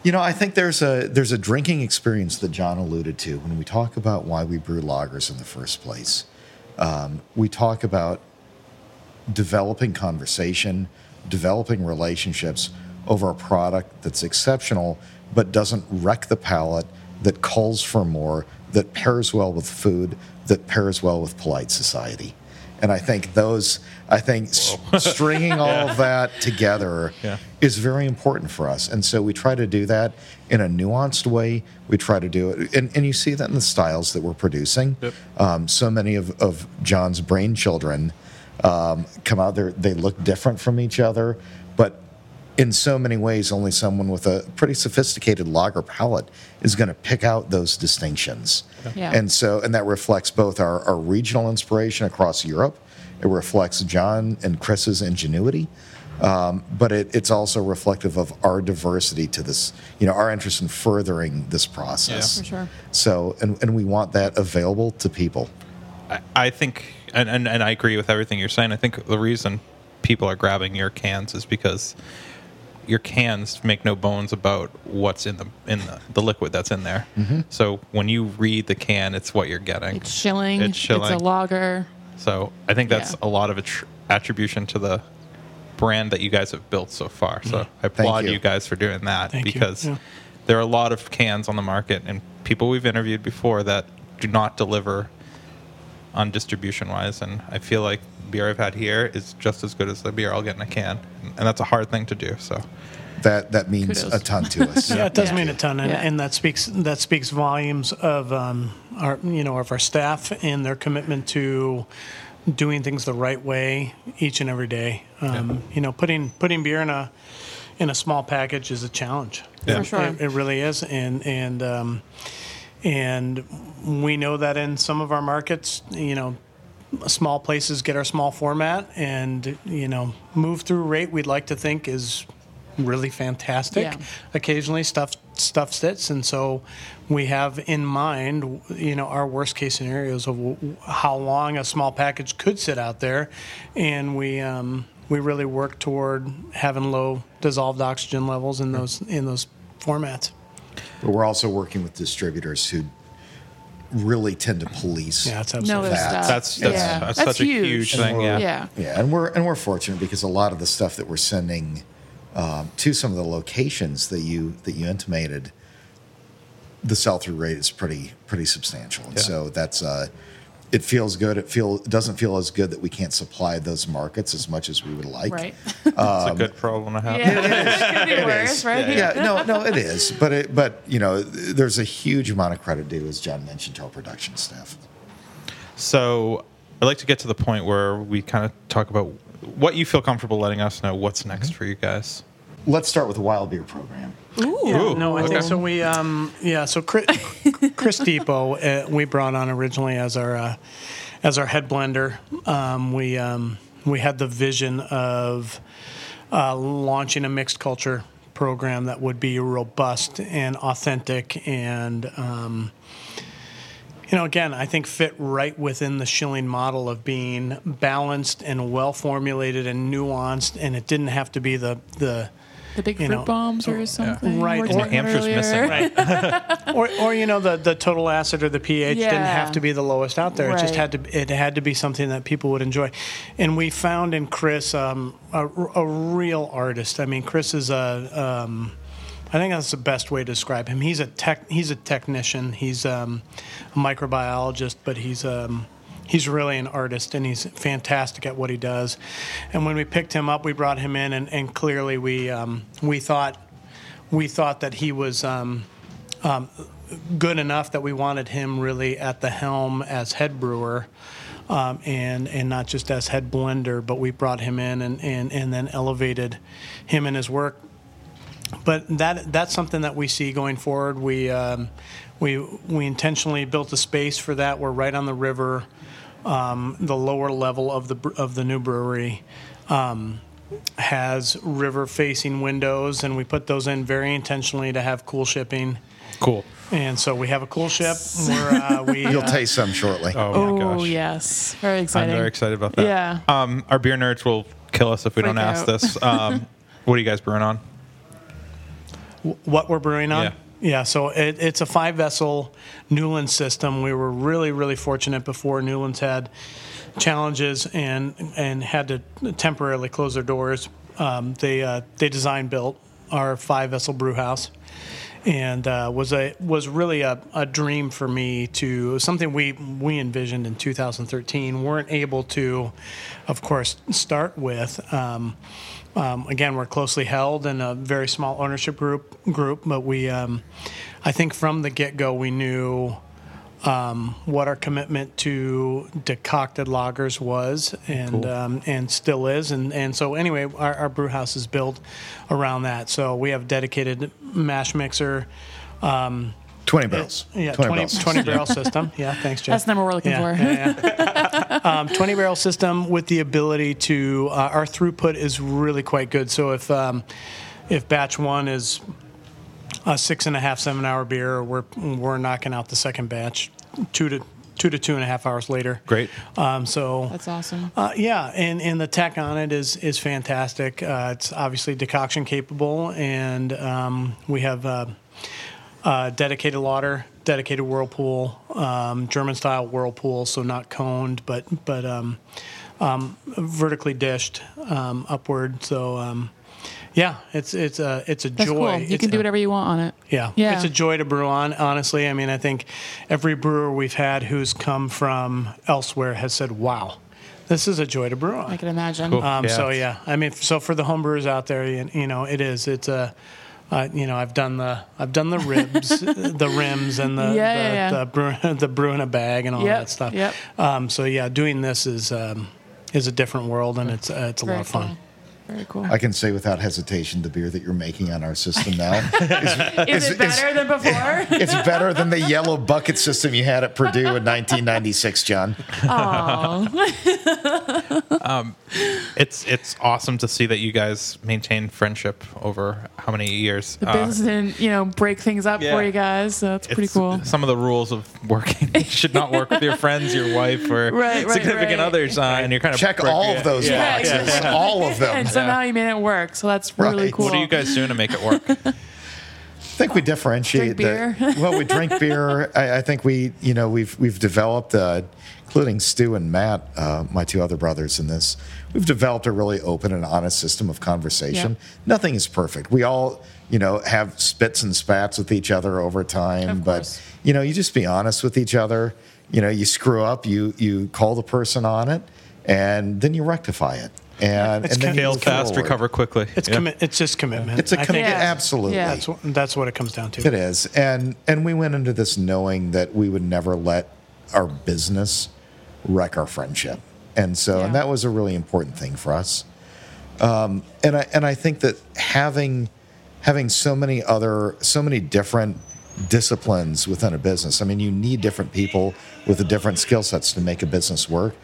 You know, I think there's a there's a drinking experience that John alluded to when we talk about why we brew lagers in the first place. Um, we talk about developing conversation, developing relationships over a product that's exceptional but doesn't wreck the palate, that calls for more, that pairs well with food, that pairs well with polite society. And I think those, I think stringing all of that together Yeah. is very important for us. And so we try to do that in a nuanced way. We try to do it, and, and you see that in the styles that we're producing. Yep. Um, so many of, of John's brain children um, come out there, they look different from each other, but in so many ways, only someone with a pretty sophisticated lager palate is going to pick out those distinctions. Yeah. And so, and that reflects both our, our regional inspiration across Europe. It reflects John and Chris's ingenuity, um, but it, it's also reflective of our diversity to this, you know, our interest in furthering this process. Yeah. For sure. So, and, and we want that available to people. I, I think, and, and, and I agree with everything you're saying. I think the reason people are grabbing your cans is because your cans make no bones about what's in the in the, the liquid that's in there. Mm-hmm. So when you read the can, it's what you're getting. It's chilling. It's shilling. It's a lager. So I think that's Yeah. a lot of attr- attribution to the brand that you guys have built so far. So mm-hmm. I applaud you. you. guys for doing that Thank because Yeah. there are a lot of cans on the market and people we've interviewed before that do not deliver on distribution wise. And I feel like beer I've had here is just as good as the beer I'll get in a can, and that's a hard thing to do. So That that means Kudos. a ton to us. Yeah, it does Yeah. mean a ton, and, Yeah. and that speaks that speaks volumes of um, our you know of our staff and their commitment to doing things the right way each and every day. Um, You know, putting putting beer in a in a small package is a challenge. Yeah. For sure. It, it really is, and and um, and we know that in some of our markets, you know, small places get our small format, and you know, move through rate. We'd like to think is really fantastic. Yeah. Occasionally, stuff stuff sits, and so we have in mind, you know, our worst case scenarios of w- how long a small package could sit out there, and we. Um, we really work toward having low dissolved oxygen levels in those in those formats. But we're also working with distributors who really tend to police. Yeah, it's No, absolutely. there's That- that's that's, yeah. that's, such a huge thing. Yeah. Yeah. Yeah, and we're and we're fortunate because a lot of the stuff that we're sending um, to some of the locations that you that you intimated, the sell through rate is pretty pretty substantial, and Yeah. so that's uh, it feels good. It feel it doesn't feel as good that we can't supply those markets as much as we would like. Right. It's a um, good problem to have. Yeah. it could be worse, right? Yeah, no, no, it is, but it, but you know, there's a huge amount of credit due, as John mentioned, to our production staff. So I'd like to get to the point where we kind of talk about what you feel comfortable letting us know what's next mm-hmm. for you guys. Let's start with the wild beer program. Ooh, No, I think okay. so. We um yeah. So Chris, Chris Depot, uh, we brought on originally as our uh, as our head blender. Um, we um, we had the vision of uh, launching a mixed culture program that would be robust and authentic and um, you know, again, I think fit right within the Schilling model of being balanced and well formulated and nuanced, and it didn't have to be the the The big fruit know, bombs or something. right, we or talking Hampshire's earlier. missing. right, or or you know the the total acid or the pH didn't have to be the lowest out there. It just had to it had to be something that people would enjoy, and we found in Chris um, a, a real artist. I mean, Chris is a um, I think that's the best way to describe him. He's a tech. He's a technician. He's um, a microbiologist, but he's um, he's really an artist, and he's fantastic at what he does. And when we picked him up, we brought him in, and, and clearly we um, we thought we thought that he was. Um, um, good enough that we wanted him really at the helm as head brewer um, and and not just as head blender but we brought him in and, and, and then elevated him and his work but that that's something that we see going forward. We um, we we intentionally built a space for that. We're right on the river, um, the lower level of the of the new brewery. Um, has river facing windows and we put those in very intentionally to have cool shipping Cool. and so we have a coolship where uh, we You'll uh, taste some shortly. Oh my Oh gosh. yes, very I'm exciting. very excited about that. Yeah. Um, our beer nerds will kill us if we don't Freak ask out. this. Um, what are you guys brewing on? what we're brewing on. Yeah. Yeah, so it, it's a five vessel Newland system. We were really, really fortunate before Newlands had challenges and and had to temporarily close their doors. Um, they uh, they design built our five vessel brew house, and uh, was a was really a, a dream for me to something we we envisioned in 2013. weren't able to, of course, start with. Um, um, again, we're closely held and a very small ownership group group, but we, um, I think, from the get go, we knew um, what our commitment to decocted lagers was, and um, and still is, and and so anyway, our, our brew house is built around that. So we have dedicated mash mixer. Um, 20 barrels. yeah, 20 20, barrels. 20 barrel system. Yeah, thanks, Jeff. That's the number we're looking Yeah, for. yeah, yeah. um, 20 barrel system with the ability to, uh, our throughput is really quite good. So if, um, if batch one is a six and a half, seven hour beer, we're, we're knocking out the second batch two to two to two and a half hours later. Great. Um, so That's awesome. uh, yeah, and, and the tech on it is is fantastic. Uh, it's obviously decoction capable, and um, we have uh, uh, dedicated lauter, dedicated whirlpool, um, German style whirlpool, so not coned, but but um, um, vertically dished um, upward. So um, yeah, it's it's a it's a That's joy. cool. You It's can do a- whatever you want on it. yeah. Yeah. It's a joy to brew on, honestly. I mean, I think every brewer we've had who's come from elsewhere has said, wow, this is a joy to brew on. I can imagine. Cool. Um, Yeah. So, yeah, I mean, so for the homebrewers out there, you, you know, it is. It's a. Uh, you know, I've done the I've done the ribs, the rims, and the Yeah, the, yeah, the, brew, the brew in a bag and all Yep, that stuff. yep. Um, so yeah, doing this is um, is a different world, and it's uh, it's a Very lot of fun. cool. Very cool. I can say without hesitation the beer that you're making on our system now Is is- it better than before? it's better than the yellow bucket system you had at Purdue in 1996, John. oh, It's it's awesome to see that you guys maintain friendship over how many years. the Uh, business didn't, you know, break things up yeah. for you guys. So that's pretty cool. Some of the rules of working you should not work with your friends, your wife, or Right, right, significant right. others, uh, and you're kind of Check all of those Yeah, boxes, all of them. And somehow you made it work. So that's really Right. cool. What are you guys doing to make it work? I think we differentiate. Drink the- well, we drink beer. I, I think we, you know, we've we've developed, uh, including Stu and Matt, uh, my two other brothers in this. We've developed a really open and honest system of conversation. Yeah. Nothing is perfect. We all, you know, have spits and spats with each other over time, Of but course. you know, you just be honest with each other. You know, you screw up, you you call the person on it, and then you rectify it. And, It's and then Fail fast, forward. recover quickly. It's Yeah. commi- It's just commitment. It's a commitment. Yeah. absolutely. Yeah. That's what, that's what it comes down to. It is, and and we went into this knowing that we would never let our business wreck our friendship, and so and that was a really important thing for us. Um, and I and I think that having having so many other so many different disciplines within a business. I mean, you need different people with the different skill sets to make a business work.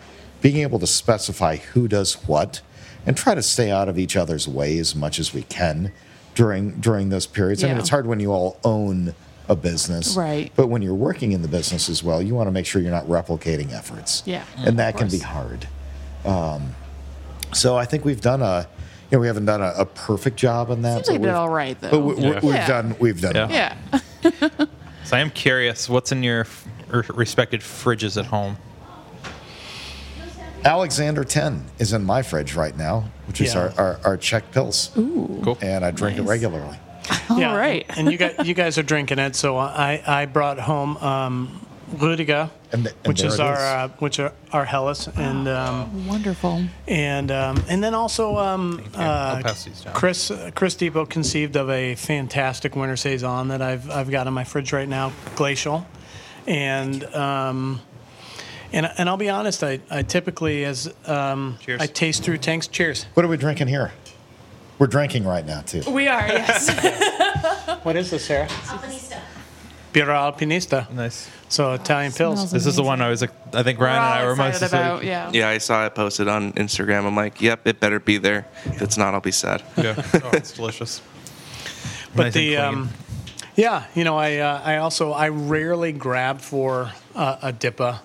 Being able to specify who does what and try to stay out of each other's way as much as we can during during those periods. I mean, it's hard when you all own a business. Right. But when you're working in the business as well, you want to make sure you're not replicating efforts. Yeah, And that can be hard. Um, so I think we've done a, you know, we haven't done a, a perfect job on that. Seems like but we did we've- all right though. But we, we- Yeah. we've Yeah. done, we've done. Yeah. well. yeah. So I am curious, what's in your f- r- respected fridges at home? Alexander 10 is in my fridge right now, which is Yeah. our, our, our Czech pils. Cool. And I drink it regularly. All yeah, right. and you guys, you guys are drinking it, so I, I brought home um, Rudiger, And th- and which there is it our is. Uh, which are our Helles, and um, Wonderful. and um, and then also um, you. I'll uh, pass these down. Chris Chris Depot conceived of a fantastic winter saison that I've I've got in my fridge right now, Glacial, and. Um, and, and I'll be honest, I, I typically, as um, Cheers. I taste through tanks. Cheers. What are we drinking here? We're drinking right now, too. We are, yes. What is this, Sarah? Alpinista. Birra Alpinista. Nice. So Italian pils. This is the one I was. like, I think Ryan and I We're were most excited about, yeah. Yeah, I saw it posted on Instagram. I'm like, yep, it better be there. If it's not, I'll be sad. Yeah. Oh, it's delicious. But Nice and the clean. um, yeah, you know, I uh, I also I rarely grab for uh, a dippa.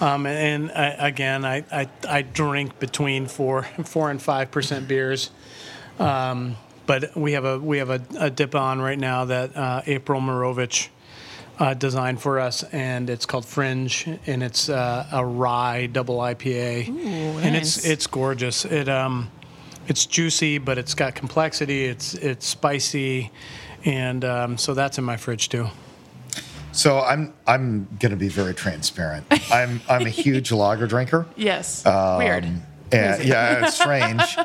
Um, and I, again, I, I, I drink between four four and five percent beers. Um, but we have a we have a, a dippa on right now that uh, April Morovich uh, designed for us, and it's called Fringe, and it's uh, a rye double IPA, and it's it's gorgeous. It um, it's juicy, but it's got complexity. It's it's spicy, and um, so that's in my fridge too. So I'm I'm going to be very transparent. I'm I'm a huge lager drinker. Yes. Um, Weird. And, yeah, it's strange.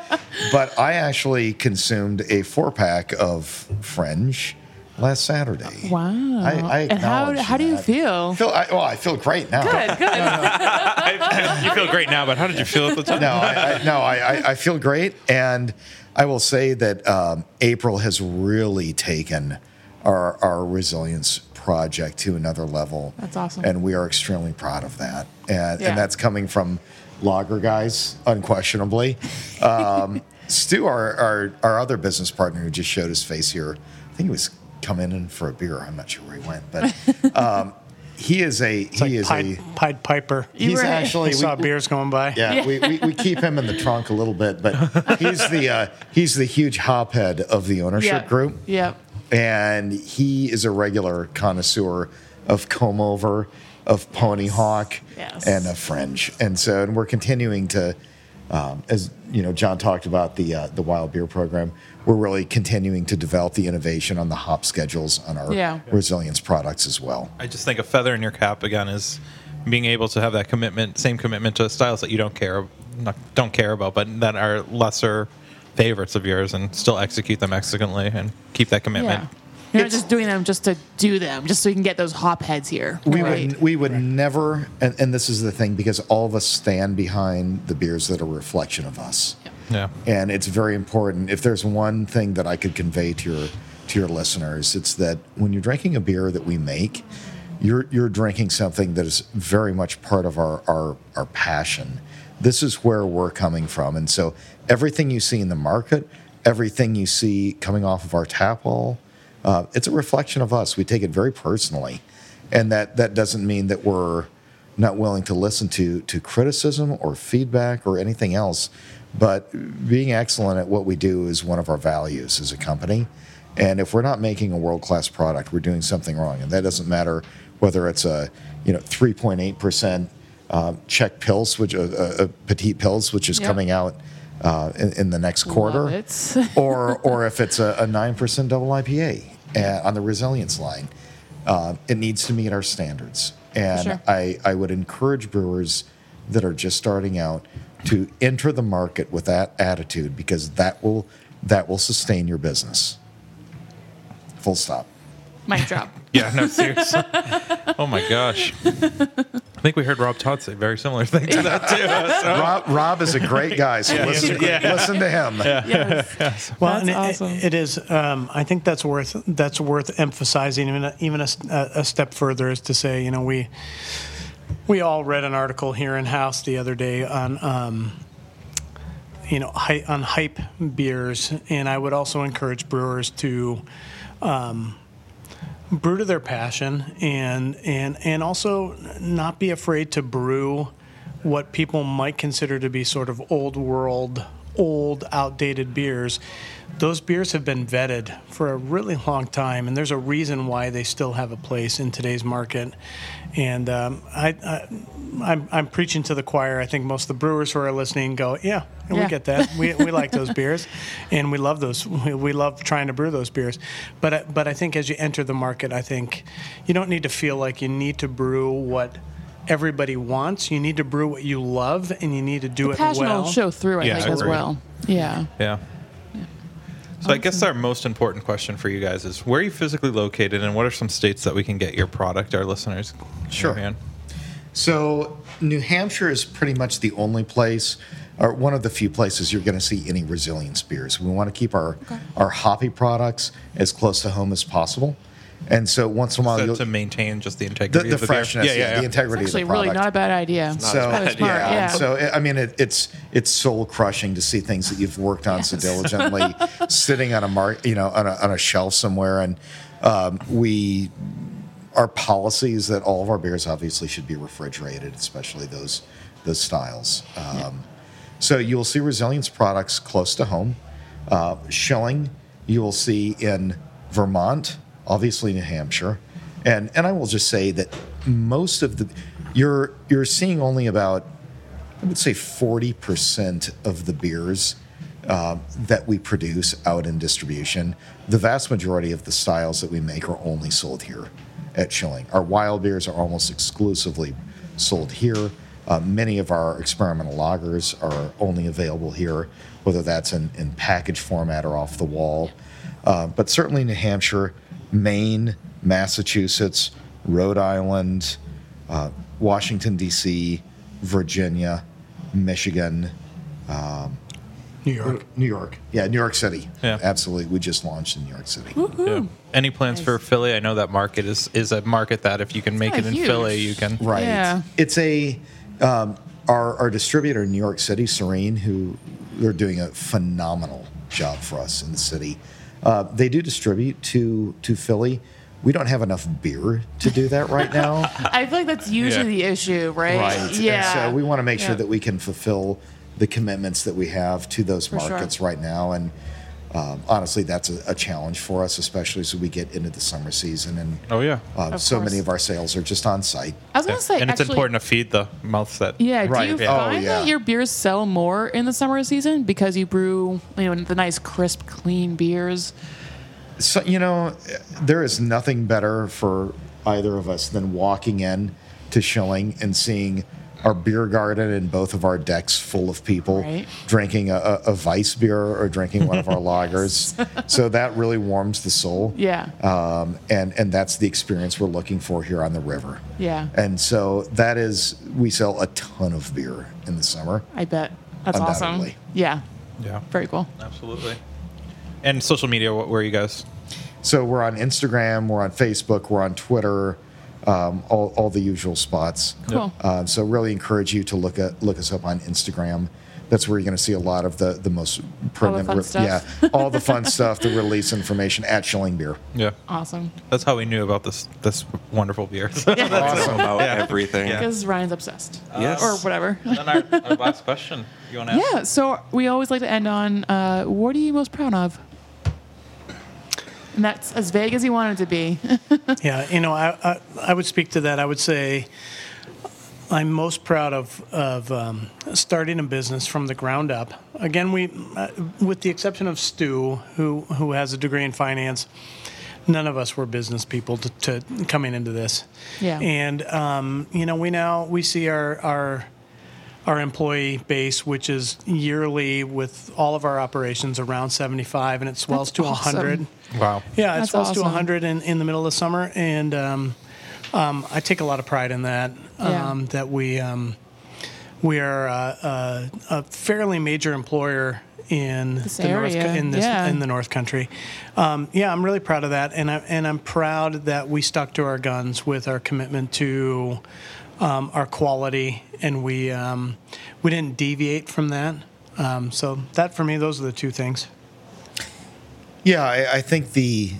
but I actually consumed a four pack of Fringe last Saturday. Wow. I, I and how, how do you that. feel? Feel, I, well, I feel great now. Good, good. you feel great now, but how did you feel at the time? No, I, I, no, I, I, I feel great, and I will say that um, April has really taken our our resilience project to another level. That's awesome. and we are extremely proud of that. And Yeah. and that's coming from lager guys, unquestionably. Um, Stu, our, our our other business partner who just showed his face here, I think he was coming in for a beer. I'm not sure where he went, but um, he is a It's like he is Pied, a Pied Piper. he's Right. actually I saw beers going by. yeah, We, we, we keep him in the trunk a little bit, but he's the uh, he's the huge hophead of the ownership Yep. group, Yep. And he is a regular connoisseur of comb over, of pony hawk, Yes. and of fringe, and so and we're continuing to, um, as you know, John talked about the uh, the wild beer program. We're really continuing to develop the innovation on the hop schedules on our Yeah. resilience products as well. I just think a feather in your cap again is being able to have that commitment, same commitment to styles that you don't care, not, don't care about, but that are lesser favorites of yours, and still execute them excellently and keep that commitment. Yeah. You're not just doing them just to do them, just so you can get those hop heads here. We right? would we would never, and, and this is the thing, because all of us stand behind the beers that are a reflection of us, Yeah. and it's very important. If there's one thing that I could convey to your to your listeners, it's that when you're drinking a beer that we make, you're you're drinking something that is very much part of our our our passion. This is where we're coming from, and so everything you see in the market, everything you see coming off of our tap wall, uh, it's a reflection of us. We take it very personally, and that that doesn't mean that we're not willing to listen to to criticism or feedback or anything else. But being excellent at what we do is one of our values as a company. And if we're not making a world class product, we're doing something wrong. And that doesn't matter whether it's a you know 3.8 percent uh, Czech pils, which uh, uh, petite pils, which is Yep. coming out uh, in, in the next quarter, or or if it's a, a 9% double IPA uh, on the resilience line. Uh, it needs to meet our standards. And Sure. I, I would encourage brewers that are just starting out to enter the market with that attitude because that will that will sustain your business. Full stop. Mic drop. Yeah, no, seriously. oh my gosh. I think we heard Rob Tod say very similar thing to that too. So- Rob, Rob is a great guy, so listen, listen to him. Yes. Well, That's and it- it is. Um, I think that's worth that's worth emphasizing. Even a, even a, s- a- a step further is to say, you know, we we all read an article here in house the other day on. Um, you know, hy- on hype beers, and I would also encourage brewers to um, brew to their passion and and and also not be afraid to brew what people might consider to be sort of old world old outdated beers. Those beers have been vetted for a really long time and there's a reason why they still have a place in today's market and um, I, I I'm, I'm preaching to the choir. I think most of the brewers who are listening go, yeah, we get that. We, we like those beers, and we love those. We, we love trying to brew those beers. But I- but I think as you enter the market, I think you don't need to feel like you need to brew what everybody wants. You need to brew what you love, and you need to do it Passion well. will show through, I Yeah, think, I as well. Yeah. Yeah. So I guess our most important question for you guys is where are you physically located and what are some states that we can get your product, our listeners? Sure. can? So, New Hampshire is pretty much the only place, or one of the few places you're going to see any resilience beers. We want to keep our our hoppy products as close to home as possible, and so once in a while, So you'll, to maintain just the the, integrity the of the beer. freshness, yeah, the integrity Actually, of the product. really not a bad idea. so Probably smart, yeah, yeah. so I mean, it, it's it's soul crushing to see things that you've worked on so diligently sitting on a mark, you know, on a, on a shelf somewhere, and um, we our policy is that all of our beers obviously should be refrigerated, especially those those styles. Um, So you will see resilience products close to home. Uh, Schilling, you will see in Vermont, obviously New Hampshire, and and I will just say that most of the you're you're seeing only about I would say forty percent of the beers uh, that we produce out in distribution. The vast majority of the styles that we make are only sold here at Schilling. Our wild beers are almost exclusively sold here. Uh, many of our experimental lagers are only available here, whether that's in, in package format or off the wall. Uh, but certainly New Hampshire, Maine, Massachusetts, Rhode Island, uh, Washington, D.C., Virginia, Michigan, New York. New York. Yeah, New York City. Yeah. Absolutely. We just launched in New York City. Yeah. Any plans for Philly? I know that market is is a market that if you can make it kinda in huge. Philly, you can. Right. Yeah. It's a um, our our distributor in New York City, Serene, who they're doing a phenomenal job for us in the city. Uh, they do distribute to to Philly. We don't have enough beer to do that right now. I feel like that's usually Yeah. the issue, right? right. Yeah. And so we want to make sure that we can fulfill the commitments that we have to those For sure. markets right now. And um, honestly, that's a, a challenge for us, especially as we get into the summer season. And Oh yeah. uh, so course. many of our sales are just on site. I was Yeah. gonna say, and it's important to feed the mouths that. Yeah, do you Yeah. Oh, find yeah. that your beers sell more in the summer season because you brew, you know, the nice, crisp, clean beers? So you know, there is nothing better for either of us than walking in to Schilling and seeing our beer garden and both of our decks full of people Right. drinking a, a, a Weiss beer or drinking one of our lagers. So that really warms the soul. Yeah. Um, and and that's the experience we're looking for here on the river. Yeah. And so that is we sell a ton of beer in the summer. I bet. That's awesome. Yeah. Yeah. Very cool. Absolutely. And social media, where are you guys? So we're on Instagram, we're on Facebook, we're on Twitter, um, all, all the usual spots. Cool. Um, so really encourage you to look at look us up on Instagram. That's where you're going to see a lot of the the most pertinent, fun stuff. yeah, all the fun stuff, the release information at Schilling Beer. Yeah. Awesome. That's how we knew about this this wonderful beer. Yeah. That's Awesome about everything. Yeah. Because Ryan's obsessed. Yes. Or whatever. then our, our last question. You want to ask? yeah. So we always like to end on uh, what are you most proud of? And that's as vague as you want it to be. Yeah, you know, I, I, I would speak to that. I would say I'm most proud of, of um, starting a business from the ground up. Again, we, uh, with the exception of Stu, who, who has a degree in finance, none of us were business people to, to coming into this. Yeah. And, um, you know, we now, we see our, our, our employee base, which is yearly with all of our operations around 75, and it swells That's to awesome. 100. Wow. Yeah, it That's swells to awesome. 100 in, in the middle of summer, and um, um, I take a lot of pride in that. Yeah. Um, that we um, we are uh, uh, a fairly major employer in This the north in this yeah. in the North Country. Um, yeah, I'm really proud of that, and I and I'm proud that we stuck to our guns with our commitment to um, our quality, and we um, we didn't deviate from that. Um, so that for me, those are the two things. Yeah, I, I think the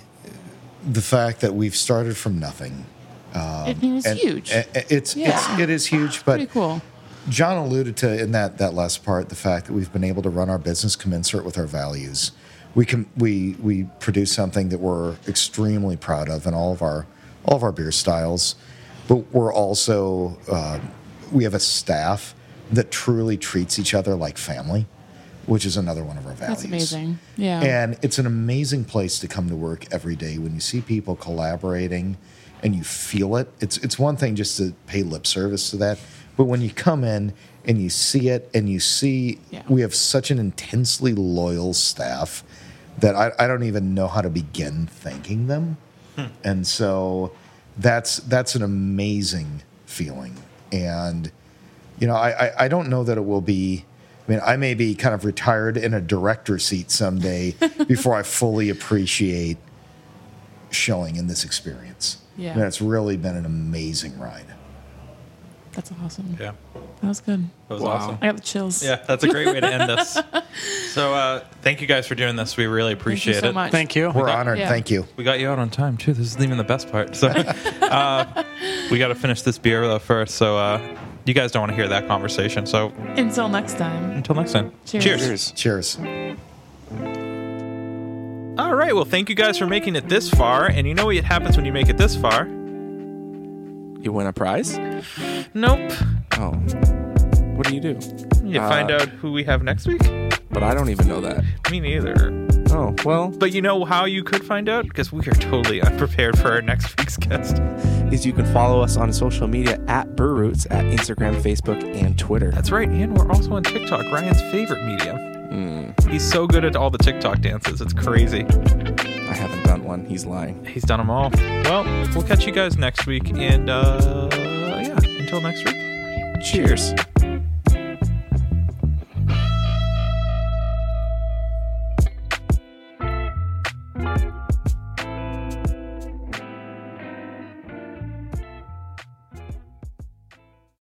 the fact that we've started from nothing. I mean, it's And- huge. and It's, Yeah. it's it is huge, but Pretty cool. John alluded to in that that last part the fact that we've been able to run our business commensurate with our values. We can we we produce something that we're extremely proud of in all of our all of our beer styles, but we're also uh, we have a staff that truly treats each other like family, which is another one of our values. That's amazing. Yeah. And it's an amazing place to come to work every day when you see people collaborating and you feel it. It's it's one thing just to pay lip service to that, but when you come in and you see it and you see Yeah. we have such an intensely loyal staff that I, I don't even know how to begin thanking them. Hmm. And so that's that's an amazing feeling. And you know, I, I, I don't know that it will be. I mean, I may be kind of retired in a director seat someday before I fully appreciate showing in this experience. Yeah. I mean, it's really been an amazing ride. That's awesome. Yeah, That was good. that was Wow. awesome. I got the chills. Yeah, that's a great way to end this. So, uh, thank you guys for doing this. We really Thank appreciate you so it. much. Thank you. We're honored. Yeah. Thank you. We got you out on time too. This isn't even the best part. So, uh, we got to finish this beer though first. So, uh, you guys don't want to hear that conversation. So, Until next time. until next time. Cheers. Cheers. Cheers. Cheers. All right. Well, thank you guys for making it this far. And you know what happens when you make it this far? You win a prize? Nope. Oh. What do you do? You Uh, find out who we have next week. But I don't even know that. Me neither. Oh, well, But you know how you could find out? Because we are totally unprepared for our next week's guest. is you can follow us on social media at Burr Roots at Instagram, Facebook, and Twitter. That's right. And we're also on TikTok, Ryan's favorite medium. He's so good at all the TikTok dances. It's crazy. I haven't done one. He's lying. He's done them all. Well, we'll catch you guys next week. And uh, yeah, until next week. Cheers.